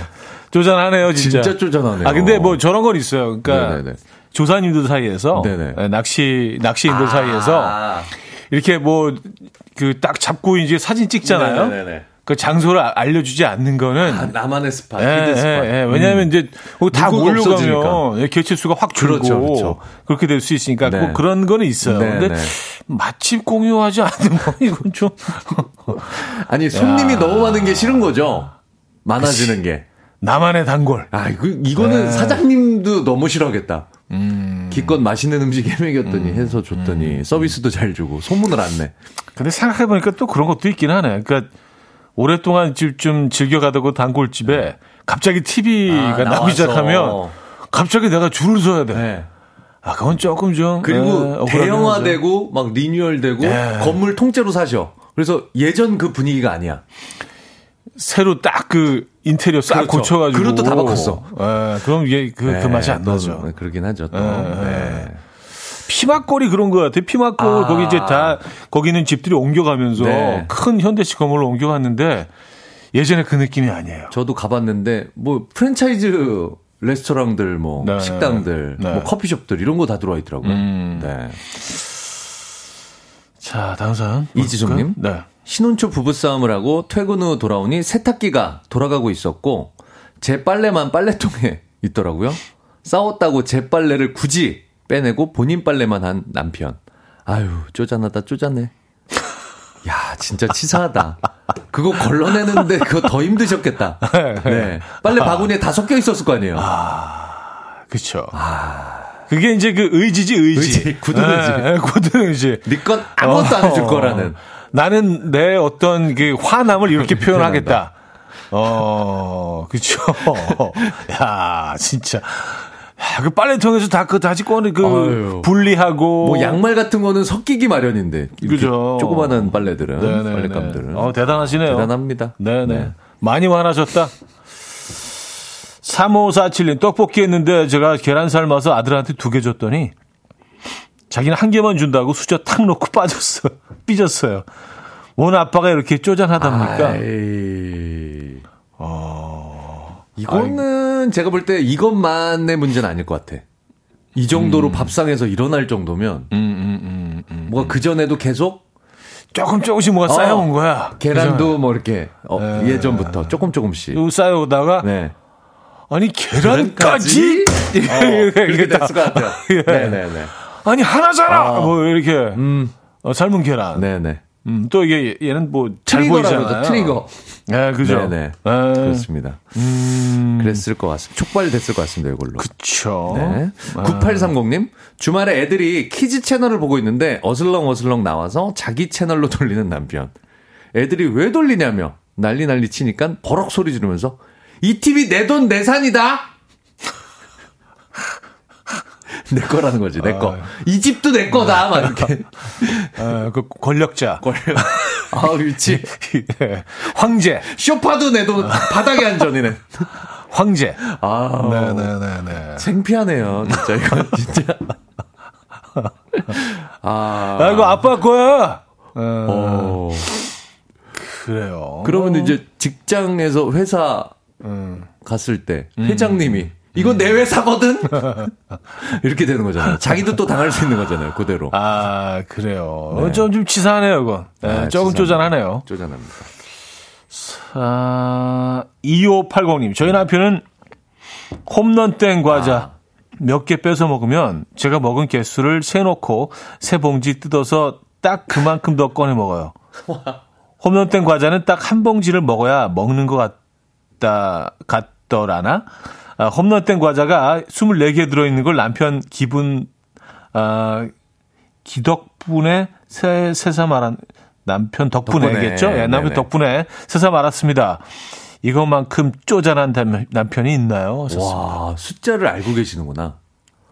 쪼잔하네요, 진짜. 진짜 쪼잔하네요. 아 근데 뭐 저런 건 있어요. 그러니까 네네네. 조사님들 사이에서 네네. 네, 낚시 낚시인들 아~ 사이에서 이렇게 뭐 그 딱 잡고 이제 사진 찍잖아요. 네네네. 그 장소를 알려주지 않는 거는 아, 나만의 스팟, 예, 스팟. 예, 예. 왜냐하면 음. 이제 다 몰려가면 예, 개체수가 확 줄고 그렇죠, 그렇죠. 그렇게 될 수 있으니까 네. 꼭 그런 거는 있어요. 네, 근데 네. 맛집 공유하지 않는 거 (laughs) 이건 좀 아니 손님이 야. 너무 많은 게 싫은 거죠. 많아지는 게. 나만의 단골. 아, 이거, 이거는 네. 사장님도 너무 싫어하겠다. 음. 기껏 맛있는 음식 해먹였더니 음. 해서 줬더니 음. 서비스도 잘 주고 소문을 안 내. 근데 생각해보니까 또 그런 것도 있긴 하네. 그러니까 오랫동안 좀 즐겨가다고 단골집에 네. 갑자기 TV가 아, 나오기 시작하면 갑자기 내가 줄을 서야 돼. 네. 아, 그건 조금 좀. 그리고 네, 대형화되고 막 리뉴얼되고 네. 건물 통째로 사셔. 그래서 예전 그 분위기가 아니야. 새로 딱 그 인테리어 싹 그렇죠. 고쳐가지고. 그릇도 다 바꿨어. 예, 그럼 이게 그, 그 네, 그 맛이 안 나죠. 네, 그러긴 하죠. 또. 네. 네. 피막골이 그런 것 같아요. 피막골 아. 거기 이제 다 거기는 집들이 옮겨가면서 네. 큰 현대식 건물로 옮겨갔는데 예전에 그 느낌이 아니에요. 저도 가봤는데 뭐 프랜차이즈 레스토랑들 뭐 네. 식당들 네. 뭐 커피숍들 이런 거 다 들어와 있더라고요. 음. 네. 자 다음 사연 이지종님. 네. 신혼초 부부싸움을 하고 퇴근 후 돌아오니 세탁기가 돌아가고 있었고 제 빨래만 빨래통에 (laughs) 있더라고요. 싸웠다고 제 빨래를 굳이 빼내고 본인 빨래만 한 남편. 아유, 쪼잔하다, 쪼잔해. 야, 진짜 치사하다. 그거 걸러내는데 그거 더 힘드셨겠다. (laughs) 네. 빨래 바구니에 다 섞여 있었을 거 아니에요. 아, 그쵸. 아. 그게 이제 그 의지지, 의지. 의지 굳은 의지. 네, 굳은 의지. 네건 아무것도 어, 안 해줄 거라는. 나는 내 어떤 그 화남을 이렇게 (laughs) 표현하겠다. 어, 그쵸. (laughs) 야, 진짜. 야, 그 빨래통에서 다그 다시 꺼내 그 아유. 분리하고 뭐 양말 같은 거는 섞이기 마련인데 그죠 조그마한 빨래들은 네네네. 빨래감들은 어 대단하시네요 대단합니다 네네 네. 많이 많아졌다 3547님 떡볶이 했는데 제가 계란 삶아서 아들한테 두 개 줬더니 자기는 한 개만 준다고 수저 탁 놓고 (laughs) 빠졌어 삐졌어요 오늘 아빠가 이렇게 쪼잔하답니까 아이... 어... 이거는 아이. 제가 볼 때 이것만의 문제는 아닐 것 같아. 이 정도로 음. 밥상에서 일어날 정도면 음, 음, 음, 음 뭐가 그 전에도 계속 조금 조금씩 뭐가 어, 쌓여온 거야. 계란도 그죠? 뭐 이렇게 어, 네. 예전부터 조금 조금씩 쌓여오다가 네. 아니 계란까지, 계란까지? (laughs) 어, 그렇게 됐을 것 같아요. (laughs) 예. 네네네. 아니 하나잖아. 어. 뭐 이렇게 음. 어, 삶은 계란. 네네. 음, 또 이게 얘는 뭐 잘 보이잖아요. 트리거. 네, 그죠. 네네. 네. 그렇습니다. 음... 그랬을 것 같습니다. 촉발됐을 것 같습니다, 이걸로. 그쵸. 네. 아... 9830님, 주말에 애들이 kids 채널을 보고 있는데 어슬렁 어슬렁 나와서 자기 채널로 돌리는 남편. 애들이 왜 돌리냐며 난리 난리 치니까 버럭 소리 지르면서 이 TV 내 돈 내산이다! (laughs) 내 거라는 거지, 내 거. 아, 이 집도 내 거다, 막 이렇게. 어, 그 권력자. (laughs) 권력. 아, 그렇지. 네. (laughs) 황제. 쇼파도 내돈 바닥에 앉아니네. 황제. 아, 네네네네. 창피하네요, 진짜 이거 진짜. 아, 아 이거 아빠 거야. 어. 어. 그래요. 그러면 이제 직장에서 회사 음. 갔을 때 회장님이 음. 이건 내 회사거든? (laughs) 이렇게 되는 거잖아요. 자기도 또 당할 수 있는 거잖아요. 그대로. 아, 그래요. 네. 좀, 좀 치사하네요, 이거. 네, 아, 조금. 쪼잔하네요. 쪼잔합니다. 아, 2580님. 저희 남편은 홈런땡 과자 아. 몇개 뺏어 먹으면 제가 먹은 개수를 세놓고 세 봉지 뜯어서 딱 그만큼 더 꺼내 먹어요. (laughs) 홈런 땡 과자는 딱 한 봉지를 먹어야 먹는 것 같다, 같더라나? 아, 홈런 땡 과자가 24개 들어있는 걸 남편 기분, 아, 기덕분에 새, 새삼 알았, 남편 덕분에겠죠? 덕분에. 예, 남편 네네. 덕분에 새삼 알았습니다. 이것만큼 쪼잔한 남편이 있나요? 와, 숫자를 알고 계시는구나.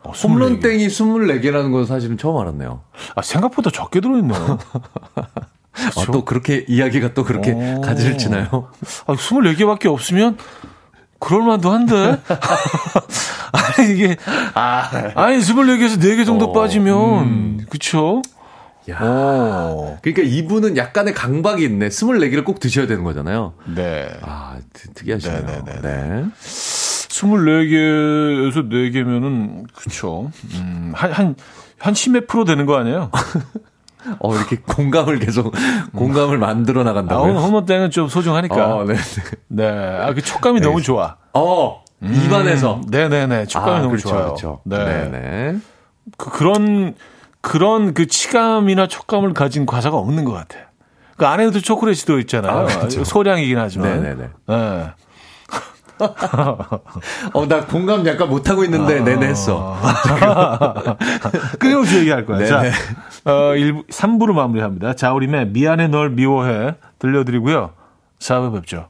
어, 홈런 땡이 24개라는 건 사실은 처음 알았네요. 아, 생각보다 적게 들어있네요. (laughs) 아, 또 그렇게 이야기가 또 그렇게 오. 가지를 치나요? 아, 24개밖에 없으면 그럴만도 한데. (laughs) 아니, 이게. 아. 아니, 24개에서 4개 정도 어, 빠지면. 음. 그쵸? 야. 오. 그러니까 이분은 약간의 강박이 있네. 24개를 꼭 드셔야 되는 거잖아요. 네. 아, 특이하시네요. 네네네. 네. 24개에서 4개면은, 그쵸. 음, 한, 한, 한 10몇 프로 되는 거 아니에요? (laughs) 어, 이렇게 (laughs) 공감을 계속, 공감을 만들어 나간다고요? 아, 홈런 땡은 좀 소중하니까. 어, 네. 네. 아, 그 촉감이 너무 좋아. 어, 음, 입안에서. 네네네. 촉감이 아, 너무 그렇죠, 좋아요. 그렇죠. 네. 네네. 그, 그런, 그런 그 치감이나 촉감을 가진 과자가 없는 것 같아. 그 안에도 초콜릿이 들어 있잖아요. 아, 그렇죠. 소량이긴 하지만. 네네네. 네. 어, 나 공감 약간 못하고 있는데, 아, 네네 했어. (laughs) 끊임없이 얘기할 거야. 네네. 자, 어, 1, 3부로 마무리합니다. 자우림의 미안해 널 미워해 들려드리고요. 4부 뵙죠.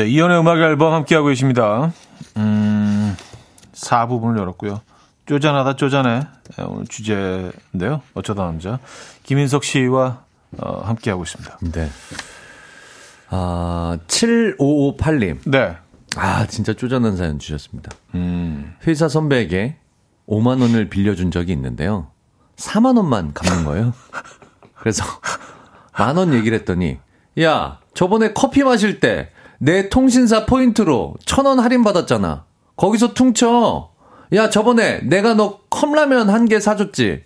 네, 이현우의 음악 앨범 함께하고 계십니다. 음, 4부분을 열었고요. 쪼잔하다 쪼잔해 네, 오늘 주제인데요. 어쩌다 남자 김인석 씨와 어, 함께하고 있습니다. 네. 아, 7558님. 네. 아, 진짜 쪼잔한 사연 주셨습니다. 음. 회사 선배에게 5만 원을 빌려준 적이 있는데요. 4만 원만 갚는 거예요. 그래서 만 원 얘기를 했더니 야, 저번에 커피 마실 때 내 통신사 포인트로 천 원 할인 받았잖아. 거기서 퉁쳐. 야, 저번에 내가 너 컵라면 한 개 사줬지?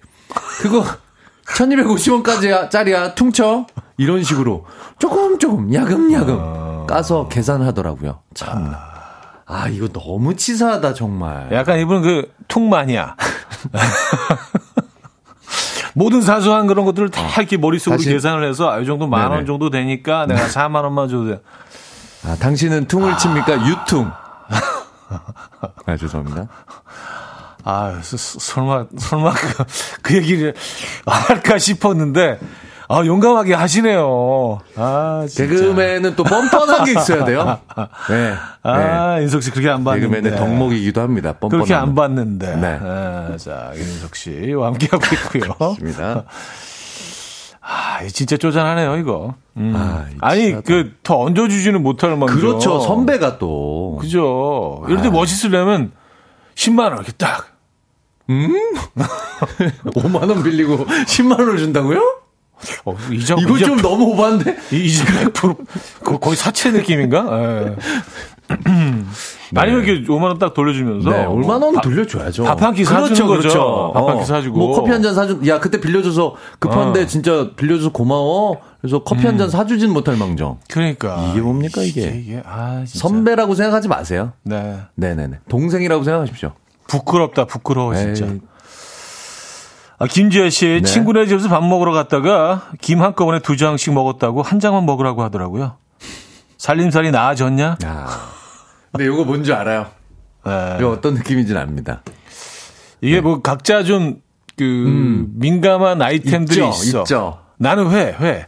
그거 (laughs) 1250원까지야, 짜리야, 퉁쳐? 이런 식으로 조금 조금 야금야금 아... 까서 계산하더라고요. 참. 아, 이거 너무 치사하다, 정말. 약간 이분은 그 퉁마니아. (laughs) 모든 사소한 그런 것들을 다 어. 이렇게 머릿속으로 다시... 계산을 해서 아, 이 정도 만 원 정도 되니까 내가 4만 원만 줘도 돼. 아, 당신은 퉁을 칩니까? 아... 유퉁. (laughs) 아, 죄송합니다. 아, 설마, 설마 그, 그 얘기를 할까 싶었는데, 아, 용감하게 하시네요. 아, 진짜. 개그맨은 또 뻔뻔한 게 있어야 돼요. 네. 아, 네. 인석 씨 그렇게 안 봤는데. 개그맨의 덕목이기도 합니다. 뻔뻔한. 그렇게 안 봤는데. 네. 아, 자, 인석 씨와 함께하고 있고요. (laughs) 그렇습니다. 아, 진짜 쪼잔하네요, 이거. 음. 아, 니 그, 더 얹어주지는 못할 만큼. 그렇죠, 선배가 또. 그죠. 이럴 때 아. 멋있으려면 10만원 이렇게 딱. 음? (laughs) 5만원 빌리고 10만원을 준다고요? 어, 이정, 이거 좀 너무 오반데? 이제 100% (laughs) 거의 사채 느낌인가? 예. 네. 아니면 이렇게 5만 원 딱 돌려주면서 네, 5만 원 돌려줘야죠. 밥 한 끼 사주는 그렇죠, 거죠. 그렇죠. 밥 한끼 사주고. 뭐 커피 한 잔 사준. 야 그때 빌려줘서 급한데 어. 진짜 빌려줘서 고마워. 그래서 커피 음. 한잔 사주진 못할 망정. 그러니까 이게 뭡니까 이게? 이게, 아, 선배라고 생각하지 마세요. 네, 네 네 네. 동생이라고 생각하십시오. 부끄럽다 부끄러워 진짜. 에이. 아, 김지혜 씨 네. 친구네 집에서 밥 먹으러 갔다가 김 한꺼번에 두 장씩 먹었다고 한 장만 먹으라고 하더라고요. 살림살이 나아졌냐? 아. 근데 이거 뭔지 알아요. 네. 이거 어떤 느낌인지는 압니다. 이게 네. 뭐 각자 좀그 음. 민감한 아이템들이 있죠, 있어. 있죠. 나는 회, 회.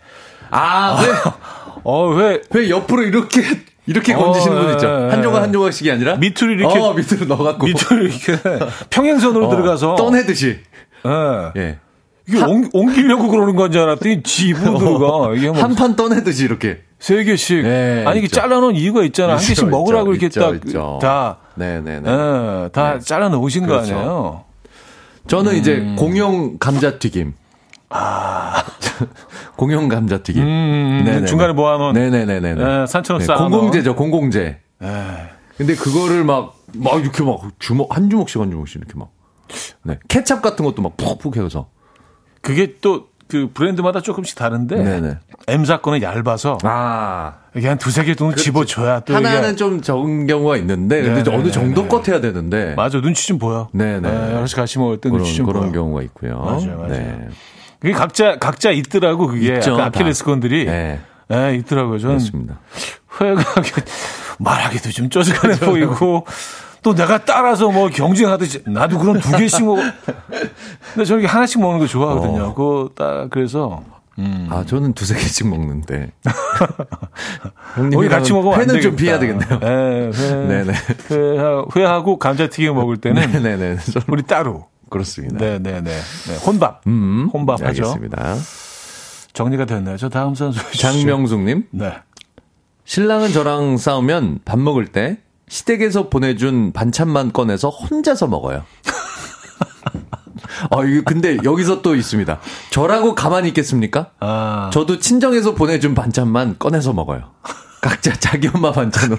아, 회. (laughs) 어, 회. 회 옆으로 이렇게 이렇게 어, 건지시는 분 있죠. 한 조각 한 조각씩이 아니라 밑으로 이렇게 어, 밑으로 넣어갖고 밑으로 이렇게 (laughs) 평행선으로 어, 들어가서 떠내듯이. 예. 예. 이게 옮, 옮기려고 그러는 건 줄 알았더니 지부드가 (laughs) 이게 뭐 한판 떠내듯이 이렇게. 세 개씩. 네, 아니, 이게 잘라놓은 이유가 있잖아. 있죠, 한 개씩 먹으라고 있죠, 이렇게 있죠, 딱, 있죠. 다. 네네네. 네, 다 네. 잘라놓으신 그렇죠. 거 아니에요? 저는 음. 이제 공용 감자튀김. 아. (laughs) 공용 감자튀김. 음, 네네 중간에 모아놓은. 네네네네. 네, 산처럼 네. 공공재죠, 공공재. 네. 근데 그거를 막, 막 이렇게 막 주먹, 한 주먹씩 한 주먹씩 이렇게 막. 네. 케찹 같은 것도 막 푹푹 해서. 그게 또 그 브랜드마다 조금씩 다른데. 네네. M 사건은 얇아서. 아. 이게 한 두세 개 정도 그렇죠. 집어줘야 또. 하나는 이게... 좀 적은 경우가 있는데. 네네네네. 근데 어느 정도 껏 해야 되는데. 맞아. 눈치 좀 보여. 네네. 네, 여럿이 같이 먹을 때 눈치 좀 그런 보여. 경우가 있고요. 맞아요. 맞아요. 네. 그게 각자, 각자 있더라고. 그게. 있죠, 아킬레스건들이. 네. 네. 있더라고요. 저는. 그렇습니다. 회가 (laughs) 말하기도 좀 쪼직하네 보이고. 또 내가 따라서 뭐 경쟁하듯이 나도 그런 두 개씩 먹어. 근데 저렇게 하나씩 먹는 거 좋아하거든요. 어. 그거 딱 그래서 음. 아 저는 두세 개씩 먹는데. (laughs) 우리 같이 먹으면 회는 좀 피해야 되겠네요. 네, 회, 네네. 회, 하고 감자튀김 먹을 때는 (laughs) 네네네. 우리 따로. 그렇습니다. 네네네. 네, 혼밥. 음, 혼밥 하죠. 알겠습니다. 정리가 됐나요? 저 다음 선수. 장명숙님. 네. 신랑은 저랑 싸우면 밥 먹을 때 시댁에서 보내준 반찬만 꺼내서 혼자서 먹어요. (laughs) 어, 이거 근데 여기서 또 있습니다. 저라고 가만히 있겠습니까? 아. 저도 친정에서 보내준 반찬만 꺼내서 먹어요. 각자 자기 엄마 반찬으로.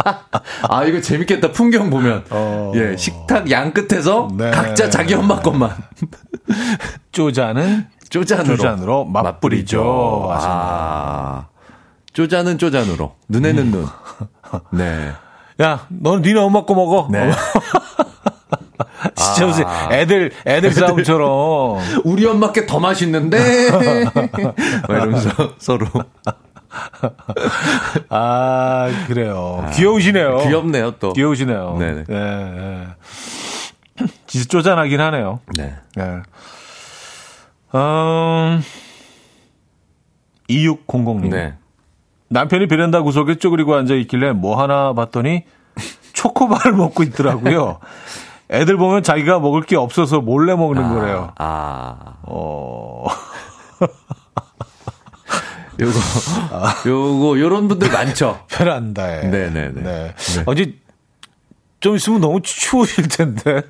(laughs) 아, 이거 재밌겠다. 풍경 보면. 어. 예, 식탁 양 끝에서 네. 각자 자기 엄마 것만. (laughs) 쪼자는 쪼잔으로, 쪼잔으로 맛뿌리죠. 아. 쪼잔은 쪼잔으로. 눈에는 음. 눈. 네. 야, 너는 니네 엄마 거 먹어. 네. (laughs) 진짜 무슨 아. 애들 애들 싸움처럼 (laughs) 우리 엄마께 더 맛있는데 (laughs) 이러면서 서로 아 그래요 아, 귀여우시네요 귀엽네요 또 귀여우시네요 네네 네, 네. 진짜 쪼잔하긴 하네요 네, 네. 음, 2600님 네. 남편이 베란다 구석에 쪼그리고 앉아 있길래 뭐 하나 봤더니 초코바를 (laughs) 먹고 있더라고요. 애들 보면 자기가 먹을 게 없어서 몰래 먹는 아, 거래요. 아. 어. 요거, (laughs) 아. 요거, 요런 분들 많죠. (laughs) 베란다에. 네네네. 네. 네. 어제 좀 있으면 너무 추우실 텐데.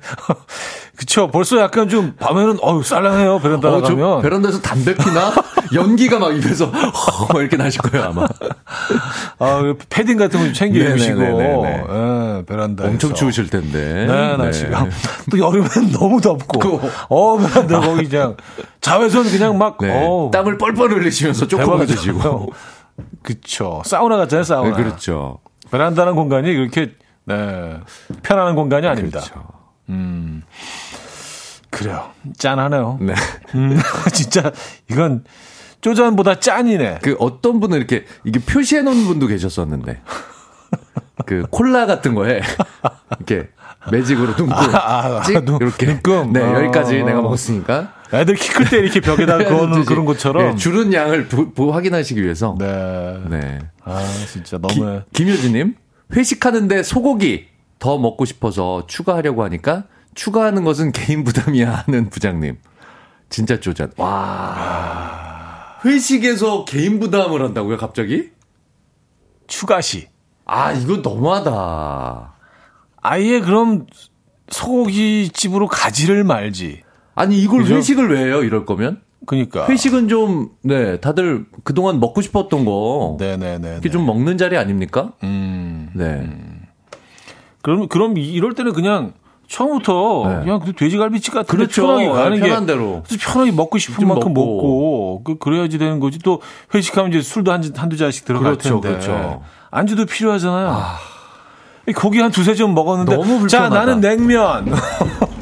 (laughs) 그쵸. 벌써 약간 좀 밤에는 어우 쌀랑해요. 베란다 어, 가면. 베란다에서 담배 피나 (laughs) 연기가 막 입에서 (laughs) 막 이렇게 나실 거예요 아마. 아그 패딩 같은 거 좀 챙겨 입으시고. 네, 베란다. 엄청 추우실 텐데. 네, 나 네. 지금 또 여름엔 너무 덥고. 그, 어 베란다 거기 그냥 자외선 그냥 막 네. 어, 땀을 뻘뻘 흘리시면서 조금 드시고. 그쵸. 사우나 같잖아요 사우나. 네, 그렇죠. 베란다는 공간이 그렇게 네, 편안한 공간이 아닙니다. 그렇죠. 음. 그래요. 짠하네요. 네. 음, (laughs) 진짜 이건 쪼잔보다 짠이네. 그 어떤 분은 이렇게 이게 표시해 놓은 분도 계셨었는데. 그 콜라 같은 거에 이렇게 매직으로 둥금 아, 아, 찍 이렇게 둥금 네 어. 여기까지 내가 먹었으니까 애들 키 클 때 이렇게 벽에다 (laughs) 그어놓은 그런 것처럼 네, 줄은 양을 보, 보, 확인하시기 위해서 네. 네. 아 진짜 너무 김효진 님 회식하는데 소고기 더 먹고 싶어서 추가하려고 하니까 추가하는 것은 개인 부담이야 하는 부장님. 진짜 쪼잔. 와. 회식에서 개인 부담을 한다고요, 갑자기? 추가시. 아, 이거 너무하다. 아예 그럼 소고기 집으로 가지를 말지. 아니, 이걸 그죠? 회식을 왜 해요, 이럴 거면? 그니까. 회식은 좀, 네, 다들 그동안 먹고 싶었던 거. 네네네. 이게 좀 먹는 자리 아닙니까? 음. 네. 음. 그럼, 그럼 이럴 때는 그냥 처음부터 네. 그냥 그 돼지갈비집 같은 그렇죠. 편하게 가는 네, 편한 대로. 편하게 먹고 싶은 만큼 먹고, 먹고 그 그래야지 되는 거지. 또 회식하면 이제 술도 한 한두 잔씩 들어갈 그렇죠, 텐데. 그렇죠. 안주도 필요하잖아요. 아. 고기 한 두세 점 먹었는데 너무 불편하다. 자, 나는 냉면. (laughs)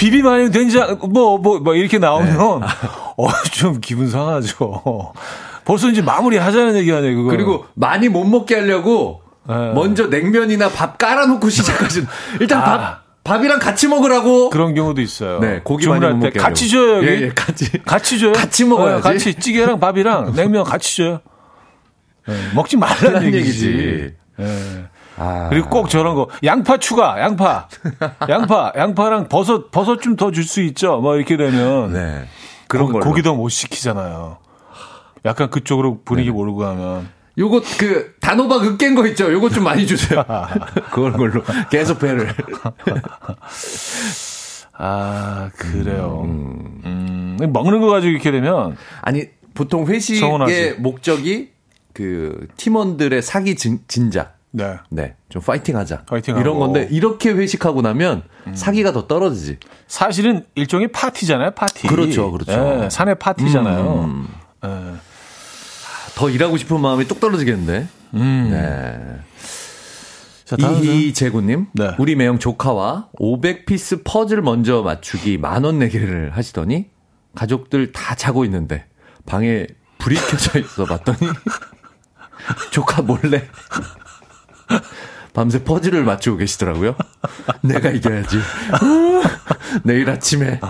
비빔 아니면 된장 뭐뭐 뭐, 뭐 이렇게 나오면 네. (laughs) 어좀 기분 상하죠. 벌써 이제 마무리 하자는 얘기 아니에요, 그거. 그리고 많이 못 먹게 하려고 네. 먼저 냉면이나 밥 깔아놓고 (laughs) 시작하신. 일단 아. 밥 밥이랑 같이 먹으라고. 그런 경우도 있어요. 네, 고기 많이 못 먹게 같이 줘요. 여기. 예, 예, 같이. 같이 줘요. 같이 먹어야지. 어, 같이 찌개랑 밥이랑 (laughs) 냉면 같이 줘요. 네, 먹지 말라는 얘기지. 얘기지. 네. 아. 그리고 꼭 저런 거 양파 추가, 양파, (laughs) 양파, 양파랑 버섯, 버섯 좀 더 줄 수 있죠. 뭐 이렇게 되면 네. 그런 거 고기도 못 시키잖아요. 약간 그쪽으로 분위기 네. 몰고 가면. 요거 그 단호박 으깬 거 있죠. 요거 좀 많이 주세요. (laughs) 그런 걸로 계속 배를. (laughs) 아, 그래요. 음. 음. 먹는 거 가지고 이렇게 되면. 아니, 보통 회식의 서운하지. 목적이 그 팀원들의 사기 진, 진작. 네. 네. 좀 파이팅 하자. 파이팅 이런 건데, 이렇게 회식하고 나면 음. 사기가 더 떨어지지. 사실은 일종의 파티잖아요, 파티. 그렇죠, 그렇죠. 네, 사내 파티잖아요. 음. 네. 더 일하고 싶은 마음이 뚝 떨어지겠는데. 음. 네. 자, 이희재구님, 네. 우리 매형 조카와 500피스 퍼즐 먼저 맞추기 만원 내기를 하시더니 가족들 다 자고 있는데 방에 불이 (laughs) 켜져 있어 봤더니 (laughs) 조카 몰래 (laughs) 밤새 퍼즐을 맞추고 계시더라고요. 내가 이겨야지. (laughs) 내일 아침에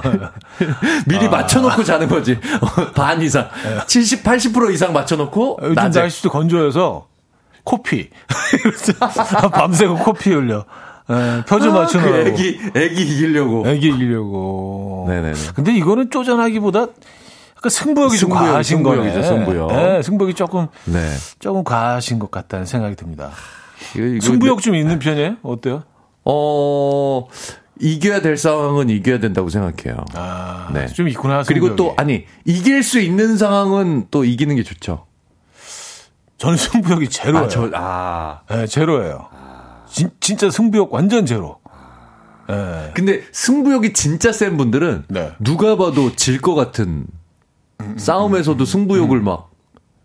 (laughs) 미리 아. 맞춰놓고 자는 거지. 반 이상. 70, 80% 이상 맞춰놓고. 요즘 낮에. 날씨도 건조해서 코피. 밤새고 코피 흘려. 예, 표준 아, 맞추는 그 애기 애기 이기려고. 애기 이기려고. 네네네. 근데 이거는 쪼잔하기보다 약간 승부욕이 승부욕, 좀 과하신 거예요. 승부욕. 네, 승부욕이 조금 네. 조금 과하신 것 같다는 생각이 듭니다. 이거, 이거 승부욕 좀 있는 편이에요? 어때요? 어 이겨야 될 상황은 이겨야 된다고 생각해요. 아, 네. 좀 있구나. 그리고 또 아니 이길 수 있는 상황은 또 이기는 게 좋죠. 저는 승부욕이 제로예요. 아, 저, 아. 네, 제로예요. 아. 진, 진짜 승부욕 완전 제로. 네. 근데 승부욕이 진짜 센 분들은 네. 누가 봐도 질 것 같은 싸움에서도 승부욕을 막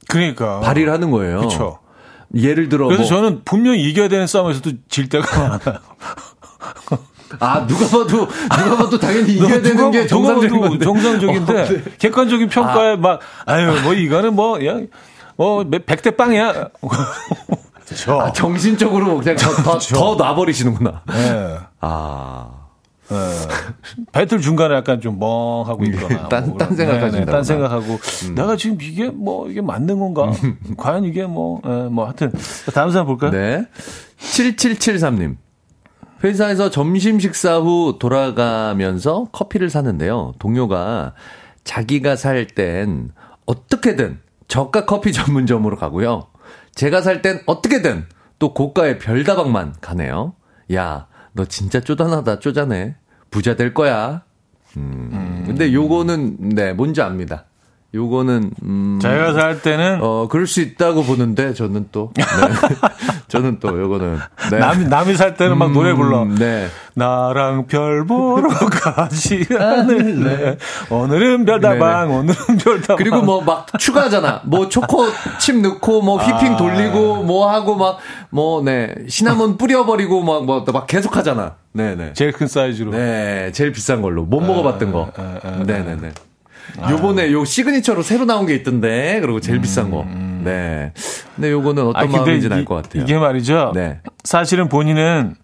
그러니까 발휘를 하는 거예요. 그렇죠. 예를 들어 그래서 뭐, 저는 분명히 이겨야 되는 싸움에서도 질 때가 많아요. 아 누가 봐도 누가 봐도 당연히 이겨야 되는 누가, 게 정상적인 건데. 정상적인데 어, 네. 객관적인 평가에 아. 막 아유 뭐 이거는 뭐 그냥 뭐 100대 빵이야. 아, 정신적으로 그냥 더, 더, 더 놔버리시는구나. 네. 아. 네. 배틀 중간에 약간 좀 멍하고 네. 있거나. 딴, 뭐, 딴 생각하신다. 딴 생각하고. 음. 내가 지금 이게 뭐, 이게 맞는 건가? 과연 이게 뭐, 예, 뭐, 하여튼. 다음 사람 볼까요? 네. 7773님. 회사에서 점심 식사 후 돌아가면서 커피를 사는데요. 동료가 자기가 살 땐 어떻게든 저가 커피 전문점으로 가고요. 제가 살 땐 어떻게든 또 고가의 별다방만 가네요. 야, 너 진짜 쪼잔하다, 쪼잔해. 부자 될 거야. 음. 음. 근데 요거는, 네, 뭔지 압니다. 요거는 음 제가 살 때는 어 그럴 수 있다고 보는데 저는 또 네. (laughs) 저는 또 요거는 (laughs) 네. 남이 남이 살 때는 막 음, 노래 불러. 네. 나랑 별 보러 (laughs) 가지 않을래. 오늘은 별다방, 네 오늘은 별다방. 그리고 뭐 막 추가하잖아. 뭐 초코 칩 넣고 뭐 휘핑 아. 돌리고 뭐 하고 막 뭐 네 시나몬 (laughs) 뿌려버리고 막 뭐막 뭐, 계속 하잖아. 네네. 제일 큰 사이즈로. 네, 제일 비싼 걸로 못 아, 먹어봤던 거. 아, 아, 네네네. 아. 요번에 요 시그니처로 새로 나온 게 있던데, 그리고 제일 음, 비싼 거. 음. 네. 근데 요거는 어떤 아, 마음인지 알것 같아요. 이게 말이죠. 네. 사실은 본인은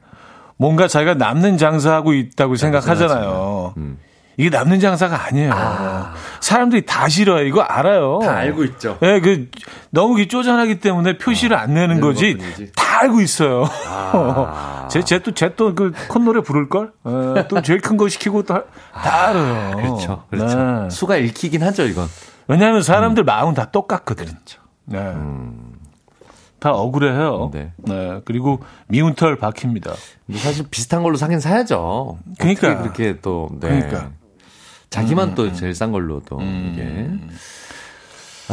뭔가 자기가 남는 장사하고 있다고 생각하잖아요. 음. 이게 남는 장사가 아니에요. 아. 사람들이 다 싫어요. 이거 알아요. 다 알고 있죠. 예, 네, 그 너무 쪼잔하기 때문에 표시를 아, 안 내는 거지. 다 알고 있어요. 아. (laughs) 쟤쟤또쟤 또그 콧노래 부를 걸? 예, 또 제일 큰 거 시키고 다, 다 알아요. 그렇죠. 그렇죠. 네. 수가 읽히긴 하죠, 이건. 왜냐하면 사람들 음. 마음 다 똑같거든. 그렇죠. 네. 음. 다 억울해요. 네. 네. 그리고 미운 털 박힙니다. 사실 비슷한 걸로 사긴 사야죠. 그러니까 그렇게 또 네. 그러니까 자기만 음, 또 음. 제일 싼 걸로 또 음. 이게.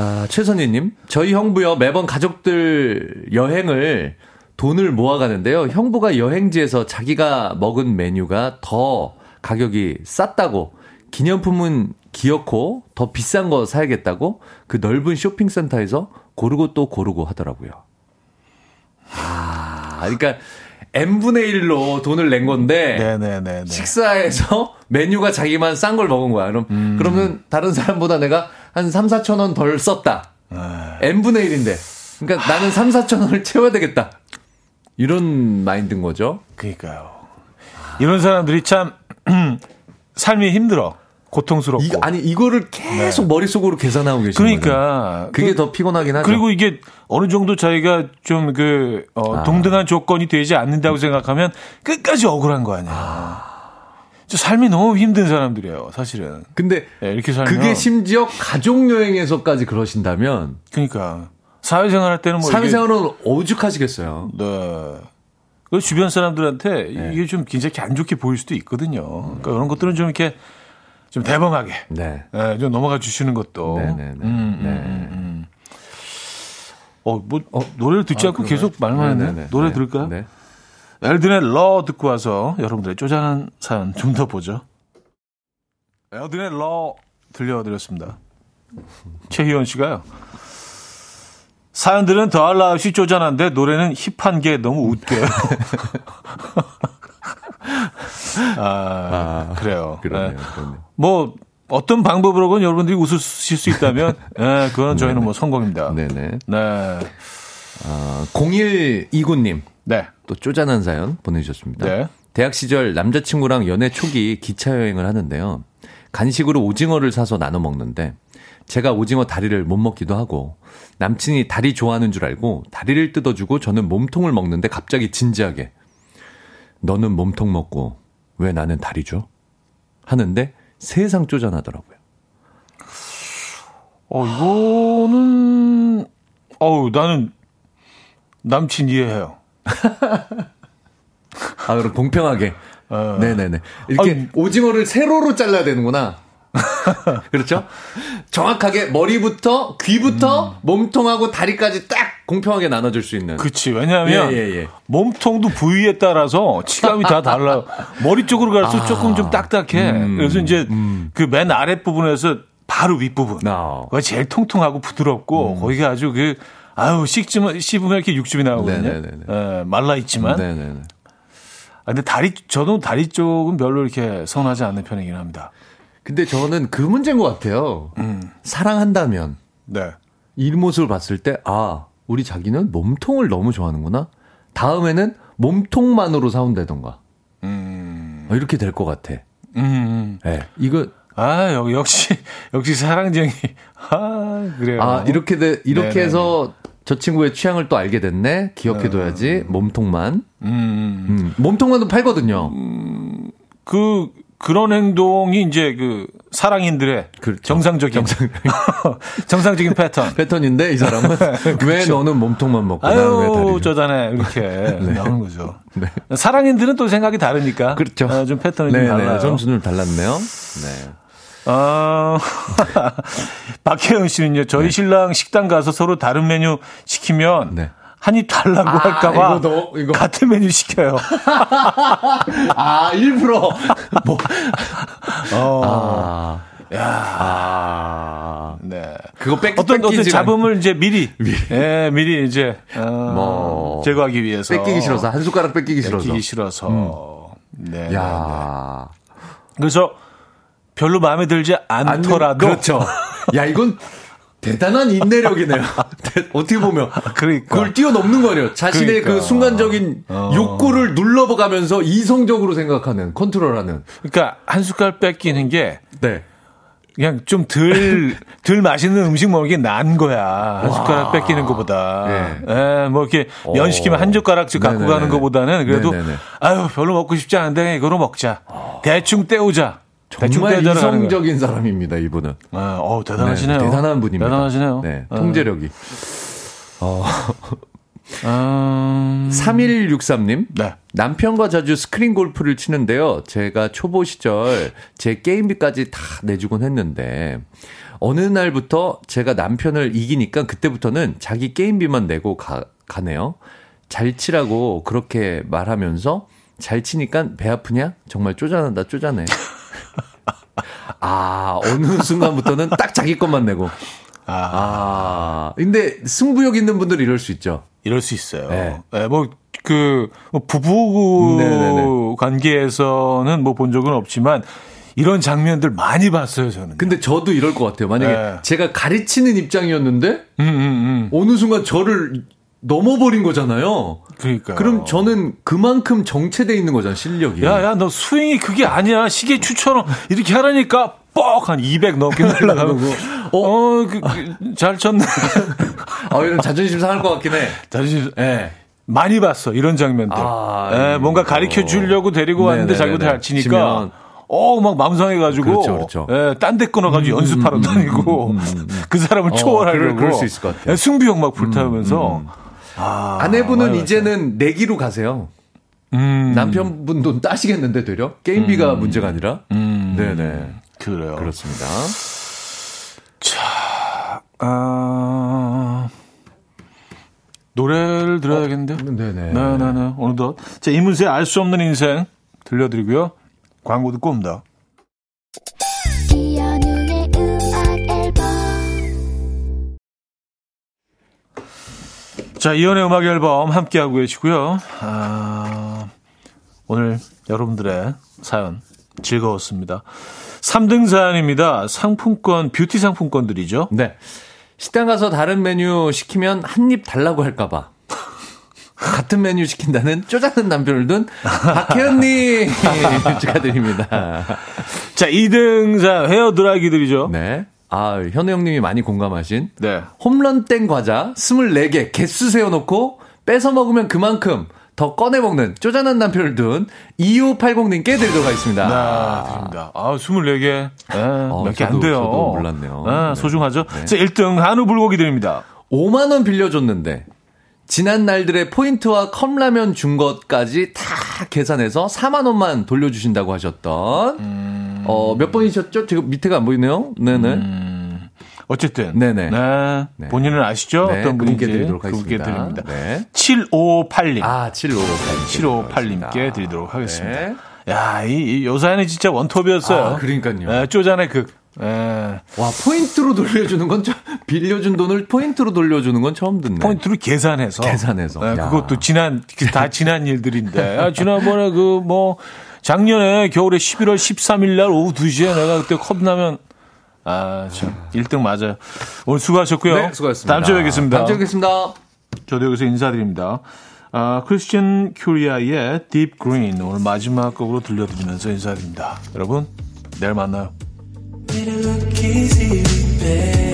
아, 최선희님, 저희 형부요, 매번 가족들 여행을 돈을 모아가는데요. 형부가 여행지에서 자기가 먹은 메뉴가 더 가격이 쌌다고, 기념품은 기어코 더 비싼 거 사야겠다고 그 넓은 쇼핑센터에서 고르고 또 고르고 하더라고요. 아, 그러니까 n분의 1로 돈을 낸 건데 네네네 식사에서 (laughs) 메뉴가 자기만 싼 걸 먹은 거야. 그럼 음. 그러면 다른 사람보다 내가 한 3, 4천 원 덜 썼다. 아. n분의 1인데. 그러니까 나는 3, 4천 원을 채워야 되겠다. 이런 마인드인 거죠. 그러니까요. 이런 사람들이 참 (clears throat) 삶이 힘들어. 고통스럽고. 이, 아니 이거를 계속 네. 머릿속으로 계산하고 계시는 그러니까 거죠. 그게 그, 더 피곤하긴 하죠. 그리고 이게 어느 정도 자기가 좀그 어, 아. 동등한 조건이 되지 않는다고 생각하면 끝까지 억울한 거 아니야. 아. 삶이 너무 힘든 사람들이에요, 사실은. 근데 네, 이렇게 살면 그게 심지어 가족 여행에서까지 그러신다면 그러니까 사회생활 할 때는 뭐 사회생활은 오죽하시겠어요. 네. 그 주변 사람들한테 네. 이게 좀 굉장히 안 좋게 보일 수도 있거든요. 그러니까 그런 것들은 좀 이렇게 좀 대범하게 네. 네, 좀 넘어가 주시는 것도. 네네네. 네, 네. 음, 음, 네. 음, 음. 어, 뭐 어, 노래를 듣지 아, 않고 그런가요? 계속 말만 했네. 노래 네. 들을까요? 네. 엘든의 러 듣고 와서 여러분들의 쪼잔한 사연 좀 더 보죠. 엘든의 러 들려드렸습니다. 최희원 씨가요. 사연들은 더할 나위 없이 쪼잔한데 노래는 힙한 게 너무 웃겨요. (laughs) 아, 아, 그래요. 그러네요, 네. 뭐 어떤 방법으로건 여러분들이 웃으실 수 있다면, 네, (laughs) 그건 저희는 뭐 성공입니다. 네네. 네. 아, 0129님. 네. 또 쪼잔한 사연 보내주셨습니다. 네. 대학 시절 남자친구랑 연애 초기 기차 여행을 하는데요. 간식으로 오징어를 사서 나눠 먹는데 제가 오징어 다리를 못 먹기도 하고 남친이 다리 좋아하는 줄 알고 다리를 뜯어주고 저는 몸통을 먹는데 갑자기 진지하게 너는 몸통 먹고 왜 나는 다리 줘? 하는데 세상 쪼잔하더라고요. 어, 이거는, 어우, 나는 남친 이해해요. (laughs) 아, 그럼 공평하게. 어. 네네네. 이렇게 아니, 오징어를 세로로 잘라야 되는구나. (laughs) 그렇죠? 정확하게 머리부터 귀부터 음. 몸통하고 다리까지 딱 공평하게 나눠줄 수 있는. 그치. 왜냐하면 예, 예, 예. 몸통도 부위에 따라서 치감이 다 달라요. (laughs) 머리 쪽으로 갈수록 아. 조금 좀 딱딱해. 음. 그래서 이제 음. 그맨 아랫 부분에서 바로 윗부분. 아. 그가 제일 통통하고 부드럽고 음. 거기가 아주 그 아유 씹으면 씹으면 이렇게 육즙이 나오거든요. 예, 말라 있지만. 네네네. 아, 근데 다리 저도 다리 쪽은 별로 이렇게 선하지 않는 편이긴 합니다. 근데 저는 그 문제인 것 같아요. 음. 사랑한다면. 네. 이 모습을 봤을 때, 아, 우리 자기는 몸통을 너무 좋아하는구나? 다음에는 몸통만으로 사온다던가. 음. 어, 이렇게 될 것 같아. 음. 네. 이거. 아, 역시, 역시 사랑쟁이. 아, 그래요. 아, 이렇게 돼, 이렇게 네네네. 해서 저 친구의 취향을 또 알게 됐네. 기억해둬야지. 음. 몸통만. 음. 음. 몸통만도 팔거든요. 음. 그, 그런 행동이 이제 그 사랑인들의 그렇죠. 정상적인 정상 (laughs) 정상적인 패턴 패턴인데 이 사람은 (laughs) 그렇죠. 왜 너는 몸통만 먹고 아유 왜 저자네 이렇게 (laughs) 네. 나오는 거죠. 네. 사랑인들은 또 생각이 다르니까 그렇죠. 어, 좀 패턴이 네, 좀 네. 달라요. 점수는 달랐네요. 네. 어, 박혜영 씨는요, 저희 네. 신랑 식당 가서 서로 다른 메뉴 시키면 네. 한입 달라고 아, 할까봐 이거 너, 이거. 같은 메뉴 시켜요. (laughs) 아 일부러 뭐. 어. 아. 야. 아. 네. 그거 뺏기, 어떤 어떤 잡음을 이제 미리 미리, 예, 미리 이제 어, 뭐 제거하기 위해서 뺏기기 싫어서 한 숟가락 뺏기기 싫어서 뺏기기 싫어서. 음. 네. 야. 네, 네. 그래서 별로 마음에 들지 않더라도 그렇죠. 야 이건 대단한 인내력이네요. (laughs) 어떻게 보면 그러니까. 그걸 뛰어넘는 거예요. 자신의 그 그러니까. 그 순간적인 어. 욕구를 눌러가면서 이성적으로 생각하는 컨트롤하는. 그러니까 한 숟갈 뺏기는 게 네. 그냥 좀 덜, (laughs) 덜 맛있는 음식 먹는 게 나은 거야. 한 숟가락 뺏기는 것보다. 네. 예, 뭐 이렇게 면 시키면 한 젓가락씩 갖고 네네네. 가는 것보다는 그래도 네네네. 아유, 별로 먹고 싶지 않은데 이거로 먹자. 대충 때우자. 정말 이성적인 사람입니다, 이분은. 아, 어, 대단하시네요. 네, 대단한 분입니다. 대단하시네요. 네, 아. 통제력이. 어. (laughs) 음... 3163님. 네. 남편과 자주 스크린 골프를 치는데요. 제가 초보 시절 제 게임비까지 다 내주곤 했는데, 어느 날부터 제가 남편을 이기니까 그때부터는 자기 게임비만 내고 가, 가네요. 잘 치라고 그렇게 말하면서 잘 치니까 배 아프냐? 정말 쪼잔하다, 쪼잔해. 아, 어느 순간부터는 딱 자기 것만 내고. 아. 아. 근데 승부욕 있는 분들 이럴 수 있죠. 이럴 수 있어요. 네. 네 뭐, 그, 뭐 부부 네네네. 관계에서는 뭐 본 적은 없지만 이런 장면들 많이 봤어요, 저는. 근데 저도 이럴 것 같아요. 만약에 네. 제가 가르치는 입장이었는데, 음, 음, 음. 어느 순간 저를 넘어버린 거잖아요. 그러니까. 그럼 저는 그만큼 정체돼 있는 거잖아, 실력이. 야, 야, 너 스윙이 그게 아니야. 시계 추처럼 이렇게 하라니까 뻑한 200 넘게 (laughs) 날라가고. 어, 어 그, 그, 잘 쳤네. (laughs) 아, 이런 자존심 상할 것 같긴 해. 자존심, 예. 네. 많이 봤어, 이런 장면들. 아, 예, 뭔가 가르쳐 주려고 데리고 왔는데 자기도 잘 치니까. 어, 막 맘상해가지고. 그렇죠, 그렇죠. 예, 딴 데 끊어가지고 음, 연습하러 음, 다니고. 음, 음, 음. (laughs) 그 사람을 어, 초월하려고. 그럴, 수 있을 것 같아요. 예, 승부욕 막 불타면서. 아, 아내분은 이제는 내기로 가세요. 음. 남편분 돈 따시겠는데 되려? 게임비가 음. 문제가 아니라? 음. 네네. 그래요. 그렇습니다. 자, 아, 노래를 들어야겠는데요? 어, 네네. 네네네. 어느덧. 자, 이문세의 알수 없는 인생 들려드리고요. 광고 듣고 옵니다. 자, 이연의 음악 앨범 함께하고 계시고요. 아, 오늘 여러분들의 사연 즐거웠습니다. 3등 사연입니다. 상품권, 뷰티 상품권들이죠. 네. 식당 가서 다른 메뉴 시키면 한 입 달라고 할까봐. 같은 메뉴 시킨다는 쪼잔한 남편을 둔 박혜연님 (laughs) (laughs) 축하드립니다. 자, 2등 사 헤어 드라이기들이죠. 네. 아, 현우 형님이 많많이 공감하신. 네. 홈런 땡 과자 24개 개수 세워놓고 뺏어 먹으면 그만큼 더 꺼내 먹는 쪼잔한 남편을 둔 2580님께 드리도록 하겠습니다. 네, 드립니다. 아, 24개. 네, 어, 몇개 안 돼요. 저도 몰랐네요. 네, 네. 소중하죠. 네. 자, 1등 한우 불고기 드립니다. 5만원 빌려줬는데, 지난 날들의 포인트와 컵라면 준 것까지 다 계산해서 4만 원만 돌려주신다고 하셨던, 음... 어, 몇 번이셨죠? 지금 밑에가 안 보이네요. 네네. 음, 어쨌든. 네네. 네. 네. 본인은 아시죠? 네, 어떤 분인지. 드리도록 하겠습니다. 드립니다. 네. 758님. 아, 758님. 758님께 드리도록 하겠습니다. 네. 야, 이, 이 요사연이 진짜 원톱이었어요. 아, 그러니까요. 네, 쪼잔의 극. 네. 와, 포인트로 돌려주는 건, 빌려준 돈을 포인트로 돌려주는 건 처음 듣네. 포인트로 계산해서. 계산해서. 네, 그것도 지난, 다 지난 일들인데. 아, 지난번에 그, 뭐, 작년에 겨울에 11월 13일 날 오후 2시에 내가 그때 컵라면 아, 참. 1등 맞아요. 오늘 수고하셨고요. 네, 수고하셨습니다. 다음 주에 뵙겠습니다. 다음 주에 뵙겠습니다. 저도 여기서 인사드립니다. 아, 크리스천 큐리아의 Deep Green 오늘 마지막 곡으로 들려드리면서 인사드립니다. 여러분, 내일 만나요. Made it look easy, babe.